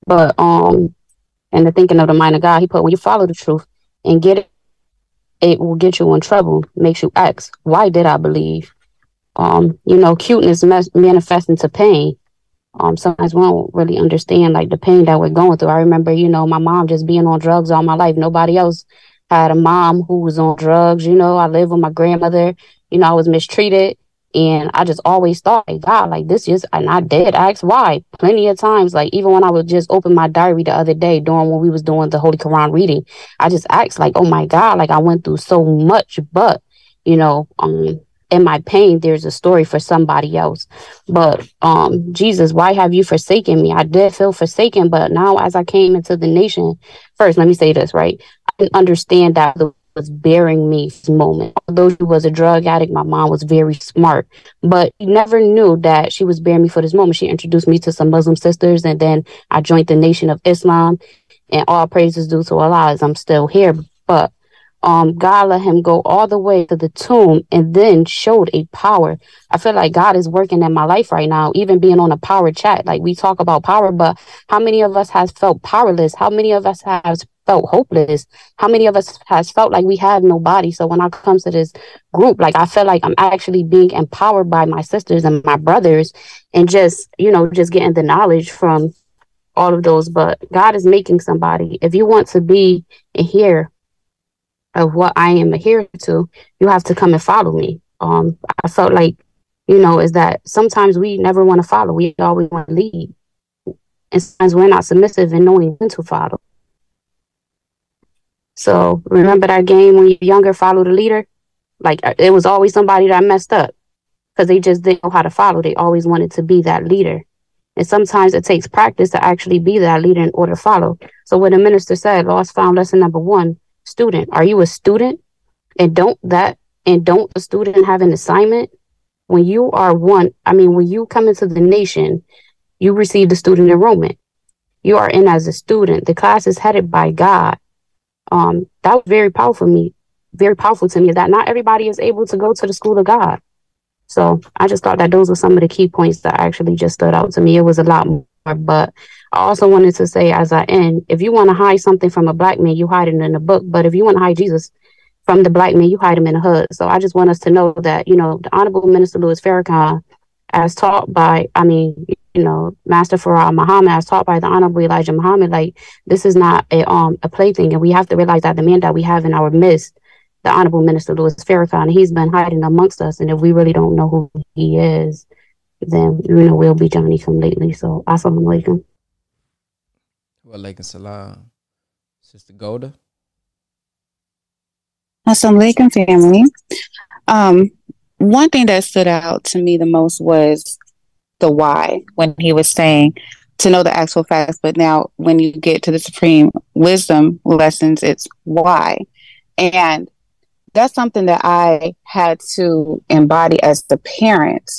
but um, and the thinking of the mind of God, he put when you follow the truth and get it, it will get you in trouble. Makes you ask, why did I believe? Um, you know, cuteness mes- manifests into pain um sometimes we don't really understand like the pain that we're going through. I remember, you know, my mom just being on drugs all my life. Nobody else had a mom who was on drugs. You know, I lived with my grandmother. You know, I was mistreated. And I just always thought, like, God, like this is, and I did ask why plenty of times. Like even when I would just open my diary the other day during when we was doing the Holy Quran reading, I just asked, like, oh my God, like I went through so much, but you know, um, in my pain there's a story for somebody else but um jesus why have you forsaken me i did feel forsaken but now as i came into the nation first let me say this right i didn't understand that was bearing me this moment although she was a drug addict my mom was very smart but you never knew that she was bearing me for this moment she introduced me to some muslim sisters and then i joined the nation of islam and all praises due to allah as i'm still here but um, God let him go all the way to the tomb and then showed a power. I feel like God is working in my life right now, even being on a power chat. Like we talk about power, but how many of us has felt powerless? How many of us has felt hopeless? How many of us has felt like we have no body? So when I come to this group, like I feel like I'm actually being empowered by my sisters and my brothers and just, you know, just getting the knowledge from all of those. But God is making somebody. If you want to be in here of what I am adhering to, you have to come and follow me. Um, I felt like, you know, is that sometimes we never want to follow. We always want to lead. And sometimes we're not submissive in knowing when to follow. So remember that game when you're younger, follow the leader? Like uh, it was always somebody that messed up because they just didn't know how to follow. They always wanted to be that leader. And sometimes it takes practice to actually be that leader in order to follow. So what the minister said, lost found lesson number one, student? Are you a student? And don't that and don't a student have an assignment? When you are one, I mean, when you come into the nation, you receive the student enrollment. You are in as a student. The class is headed by God. Um, that was very powerful me, very powerful to me that not everybody is able to go to the school of God. So I just thought that those were some of the key points that actually just stood out to me. It was a lot more, but I also wanted to say as I end, if you want to hide something from a black man, you hide it in a book. But if you want to hide Jesus from the black man, you hide him in a hood. So I just want us to know that, you know, the Honorable Minister Louis Farrakhan, as taught by, I mean, you know, Master Fard Muhammad, as taught by the Honorable Elijah Muhammad, like this is not a um a plaything. And we have to realize that the man that we have in our midst, the Honorable Minister Louis Farrakhan, he's been hiding amongst us. And if we really don't know who he is, then you know we'll be Johnny come lately. So assalamu alaikum. Walaikum salam. Sister Golda. Assalamu alaikum, family. Um, one thing that stood out to me the most was the why when he was saying to know the actual facts. But now, when you get to the supreme wisdom lessons, it's why. And that's something that I had to embody as the parent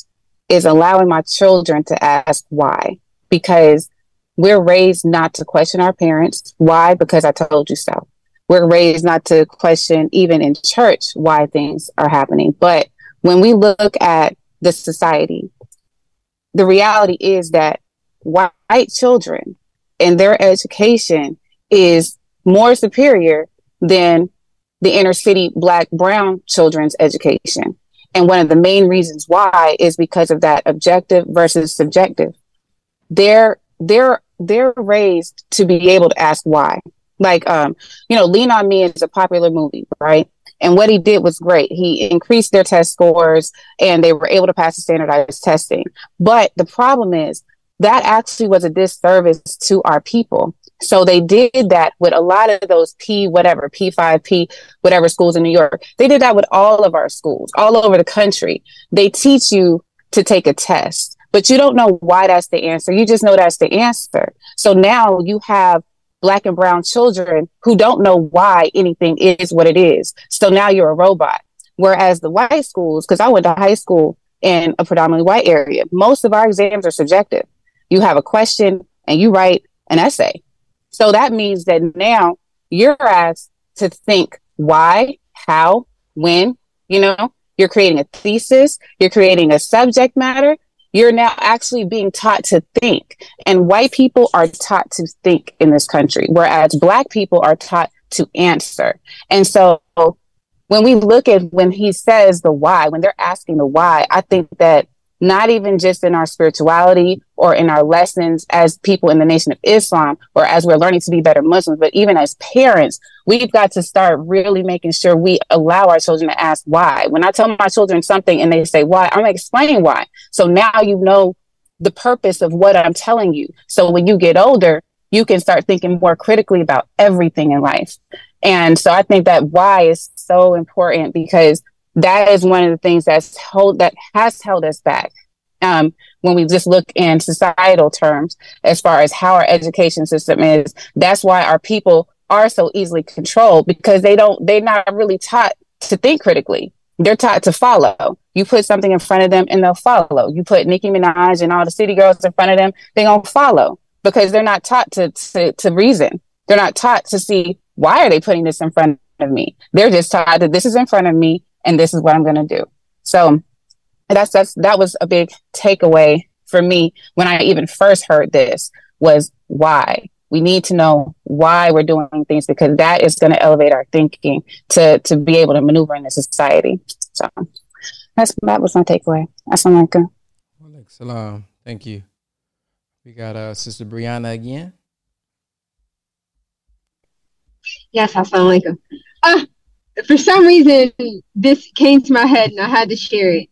is allowing my children to ask why. Because we're raised not to question our parents. Why? Because I told you so. We're raised not to question, even in church, why things are happening. But when we look at the society, the reality is that white children and their education is more superior than the inner city black brown children's education. And one of the main reasons why is because of that objective versus subjective. They're they're they're raised to be able to ask why. Like um, you know, Lean on Me is a popular movie, right? And what he did was great. He increased their test scores and they were able to pass the standardized testing. But the problem is that actually was a disservice to our people. So they did that with a lot of those P, whatever, P5, P, whatever schools in New York. They did that with all of our schools all over the country. They teach you to take a test, but you don't know why that's the answer. You just know that's the answer. So now you have black and brown children who don't know why anything is what it is. So now you're a robot. Whereas the white schools, because I went to high school in a predominantly white area, most of our exams are subjective. You have a question and you write an essay. So that means that now you're asked to think why, how, when, you know, you're creating a thesis, you're creating a subject matter, you're now actually being taught to think. And white people are taught to think in this country, whereas black people are taught to answer. And so when we look at when he says the why, when they're asking the why, I think that not even just in our spirituality or in our lessons as people in the nation of Islam or as we're learning to be better Muslims, but even as parents, we've got to start really making sure we allow our children to ask why. When I tell my children something and they say why, I'm explaining why. So now you know the purpose of what I'm telling you. So when you get older, you can start thinking more critically about everything in life. And so I think that why is so important because that is one of the things that's hold that has held us back. Um, when we just look in societal terms, as far as how our education system is, that's why our people are so easily controlled because they don't, they're not really taught to think critically. They're taught to follow. You put something in front of them and they'll follow. You put Nicki Minaj and all the city girls in front of them, they don't follow because they're not taught to, to, to reason. They're not taught to see why are they putting this in front of me? They're just taught that this is in front of me and this is what I'm going to do. So that's that's that was a big takeaway for me when I even first heard this was why we need to know why we're doing things because that is going to elevate our thinking to to be able to maneuver in the society. So that's that was my takeaway. Assalamu alaikum. Salam. Thank you. We got uh Sister Brianna again. Yes, assalamu alaikum. Uh, for some reason this came to my head and I had to share it.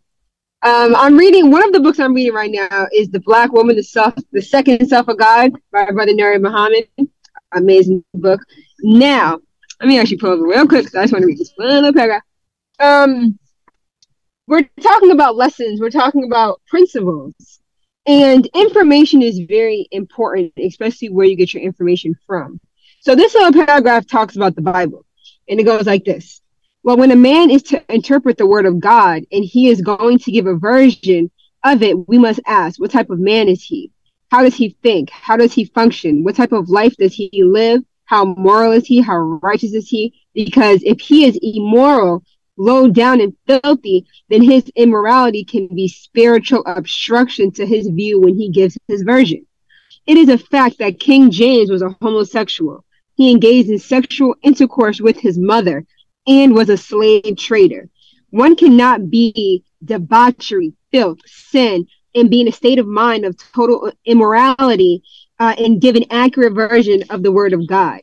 Um, I'm reading one of the books I'm reading right now is The Black Woman, the Self, the Second Self of God by Brother Nuri Muhammad. Amazing book. Now, let me actually pull over real quick because I just want to read this one little paragraph. Um, we're talking about lessons. We're talking about principles, and information is very important, especially where you get your information from. So this little paragraph talks about the Bible. And it goes like this Well, when a man is to interpret the word of God and he is going to give a version of it, we must ask, what type of man is he? How does he think? How does he function? What type of life does he live? How moral is he? How righteous is he? Because if he is immoral, low down and filthy, then his immorality can be spiritual obstruction to his view when he gives his version. It is a fact that King James was a homosexual. He engaged in sexual intercourse with his mother and was a slave trader. One cannot be debauchery, filth, sin, and be in a state of mind of total immorality uh, and give an accurate version of the word of God.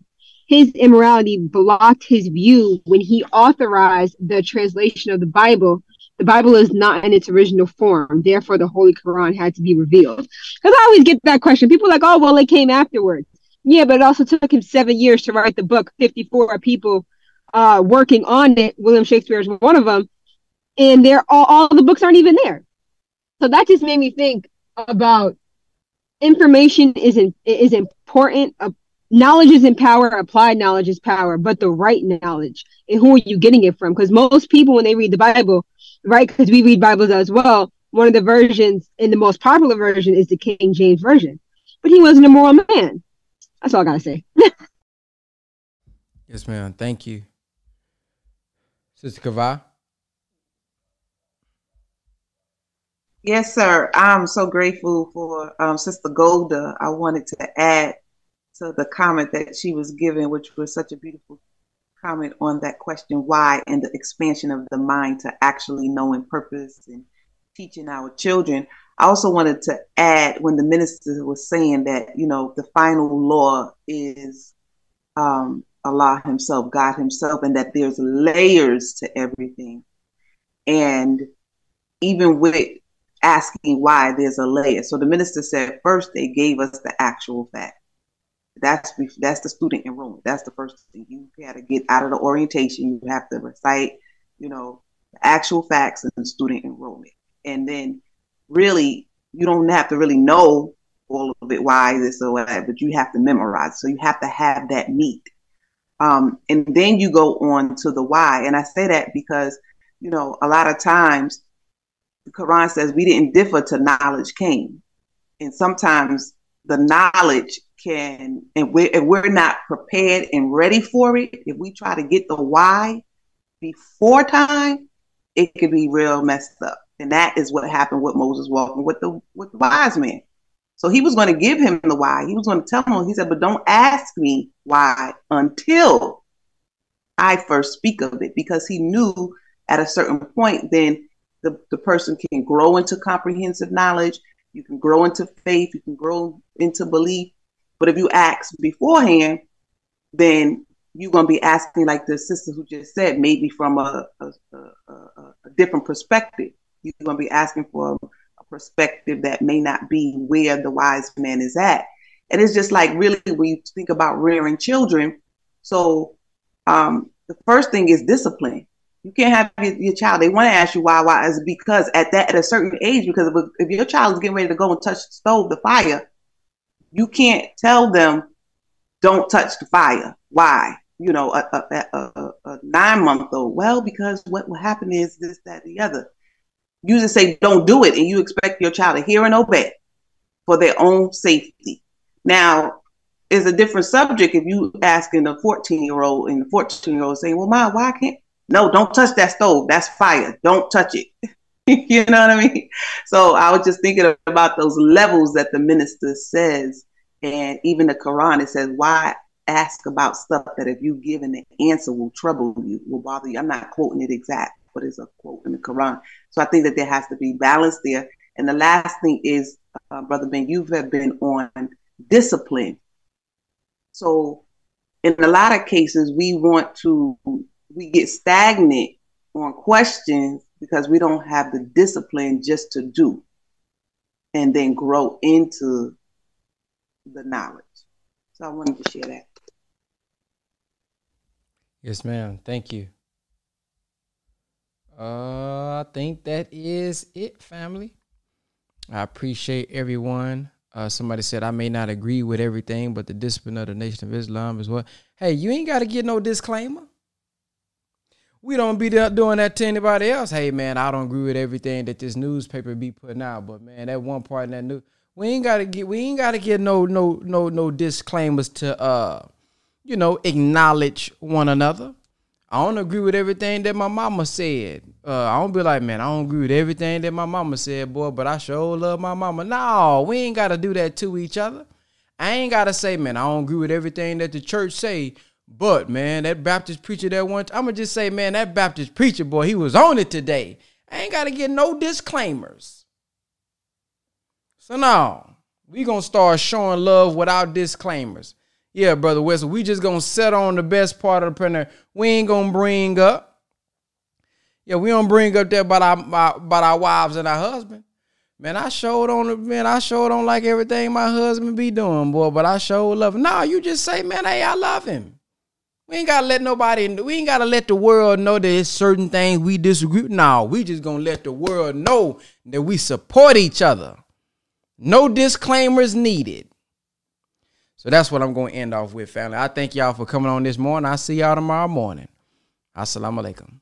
His immorality blocked his view when he authorized the translation of the Bible. The Bible is not in its original form. Therefore, the Holy Quran had to be revealed. Because I always get that question. People like, oh, well, it came afterwards. Yeah, but it also took him seven years to write the book. Fifty-four people uh, working on it. William Shakespeare is one of them, and they're all, all the books aren't even there. So that just made me think about information is in, is important. Uh, knowledge is in power. Applied knowledge is power, but the right knowledge and who are you getting it from? Because most people, when they read the Bible, right? Because we read Bibles as well. One of the versions, and the most popular version, is the King James version. But he wasn't a moral man. That's all I gotta say. yes, ma'am. Thank you, Sister Kava. Yes, sir. I'm so grateful for um, Sister Golda. I wanted to add to the comment that she was given, which was such a beautiful comment on that question why and the expansion of the mind to actually knowing purpose and teaching our children. I also wanted to add when the minister was saying that, you know, the final law is um, Allah Himself, God Himself, and that there's layers to everything. And even with asking why, there's a layer. So the minister said first they gave us the actual fact. That's that's the student enrollment. That's the first thing you got to get out of the orientation. You have to recite, you know, the actual facts and student enrollment, and then really you don't have to really know all of it, why this or whatever, but you have to memorize. So you have to have that meat. Um, and then you go on to the why. And I say that because, you know, a lot of times the Quran says we didn't differ to knowledge came. And sometimes the knowledge can, and we're, if we're not prepared and ready for it, if we try to get the why before time, it could be real messed up. And that is what happened with Moses walking with the with the wise men. So he was going to give him the why. He was going to tell him, he said, but don't ask me why until I first speak of it, because he knew at a certain point, then the, the person can grow into comprehensive knowledge, you can grow into faith, you can grow into belief. But if you ask beforehand, then you're going to be asking, like the sister who just said, maybe from a, a, a, a different perspective. You're going to be asking for a perspective that may not be where the wise man is at. And it's just like really when you think about rearing children. So um, the first thing is discipline. You can't have your, your child. They want to ask you why. Why is because at that at a certain age, because if, if your child is getting ready to go and touch the stove, the fire, you can't tell them don't touch the fire. Why? You know, a, a, a, a nine month old. Well, because what will happen is this, that, the other you just say don't do it and you expect your child to hear and obey for their own safety. Now it's a different subject if you asking a 14 year old and the 14 year old saying well mom why can't no don't touch that stove. That's fire. Don't touch it. <laughs> You know what i mean? So i was just thinking about those levels that the minister says and even the quran it says why ask about stuff that if you give an answer will trouble you will bother you. I'm not quoting it exact but it's a quote in the quran so I think that there has to be balance there. And the last thing is, uh, Brother Ben, you have been on discipline. So in a lot of cases, we want to, we get stagnant on questions because we don't have the discipline just to do and then grow into the knowledge. So I wanted to share that. Yes, ma'am. Thank you. Uh, I think that is it, family. I appreciate everyone. Uh, somebody said I may not agree with everything, but the discipline of the Nation of Islam is what. Hey, you ain't got to get no disclaimer. We don't be doing that to anybody else. Hey, man, I don't agree with everything that this newspaper be putting out, but man, that one part in that news, we ain't got to get, we ain't got to get no, no, no, no disclaimers to, uh, you know, acknowledge one another. I don't agree with everything that my mama said. Uh, I don't be like, man, I don't agree with everything that my mama said, boy, but I sure love my mama. No, we ain't gotta do that to each other. I ain't gotta say, man, I don't agree with everything that the church say, but man, that Baptist preacher that one, I'ma just say, man, that Baptist preacher, boy, he was on it today. I ain't gotta get no disclaimers. So now we gonna start showing love without disclaimers. Yeah, brother Wessel, we just gonna set on the best part of the printer. We ain't gonna bring up. Yeah, we don't bring up that about our about our wives and our husband. Man, I showed on the man, I showed on like everything my husband be doing, boy. But I showed love. Nah, you just say, man, hey, I love him. We ain't gotta let nobody. We ain't gotta let the world know that it's certain things we disagree. No, we just gonna let the world know that we support each other. No disclaimers needed. So that's what I'm going to end off with, family. I thank y'all for coming on this morning. I'll see y'all tomorrow morning. Assalamu alaikum.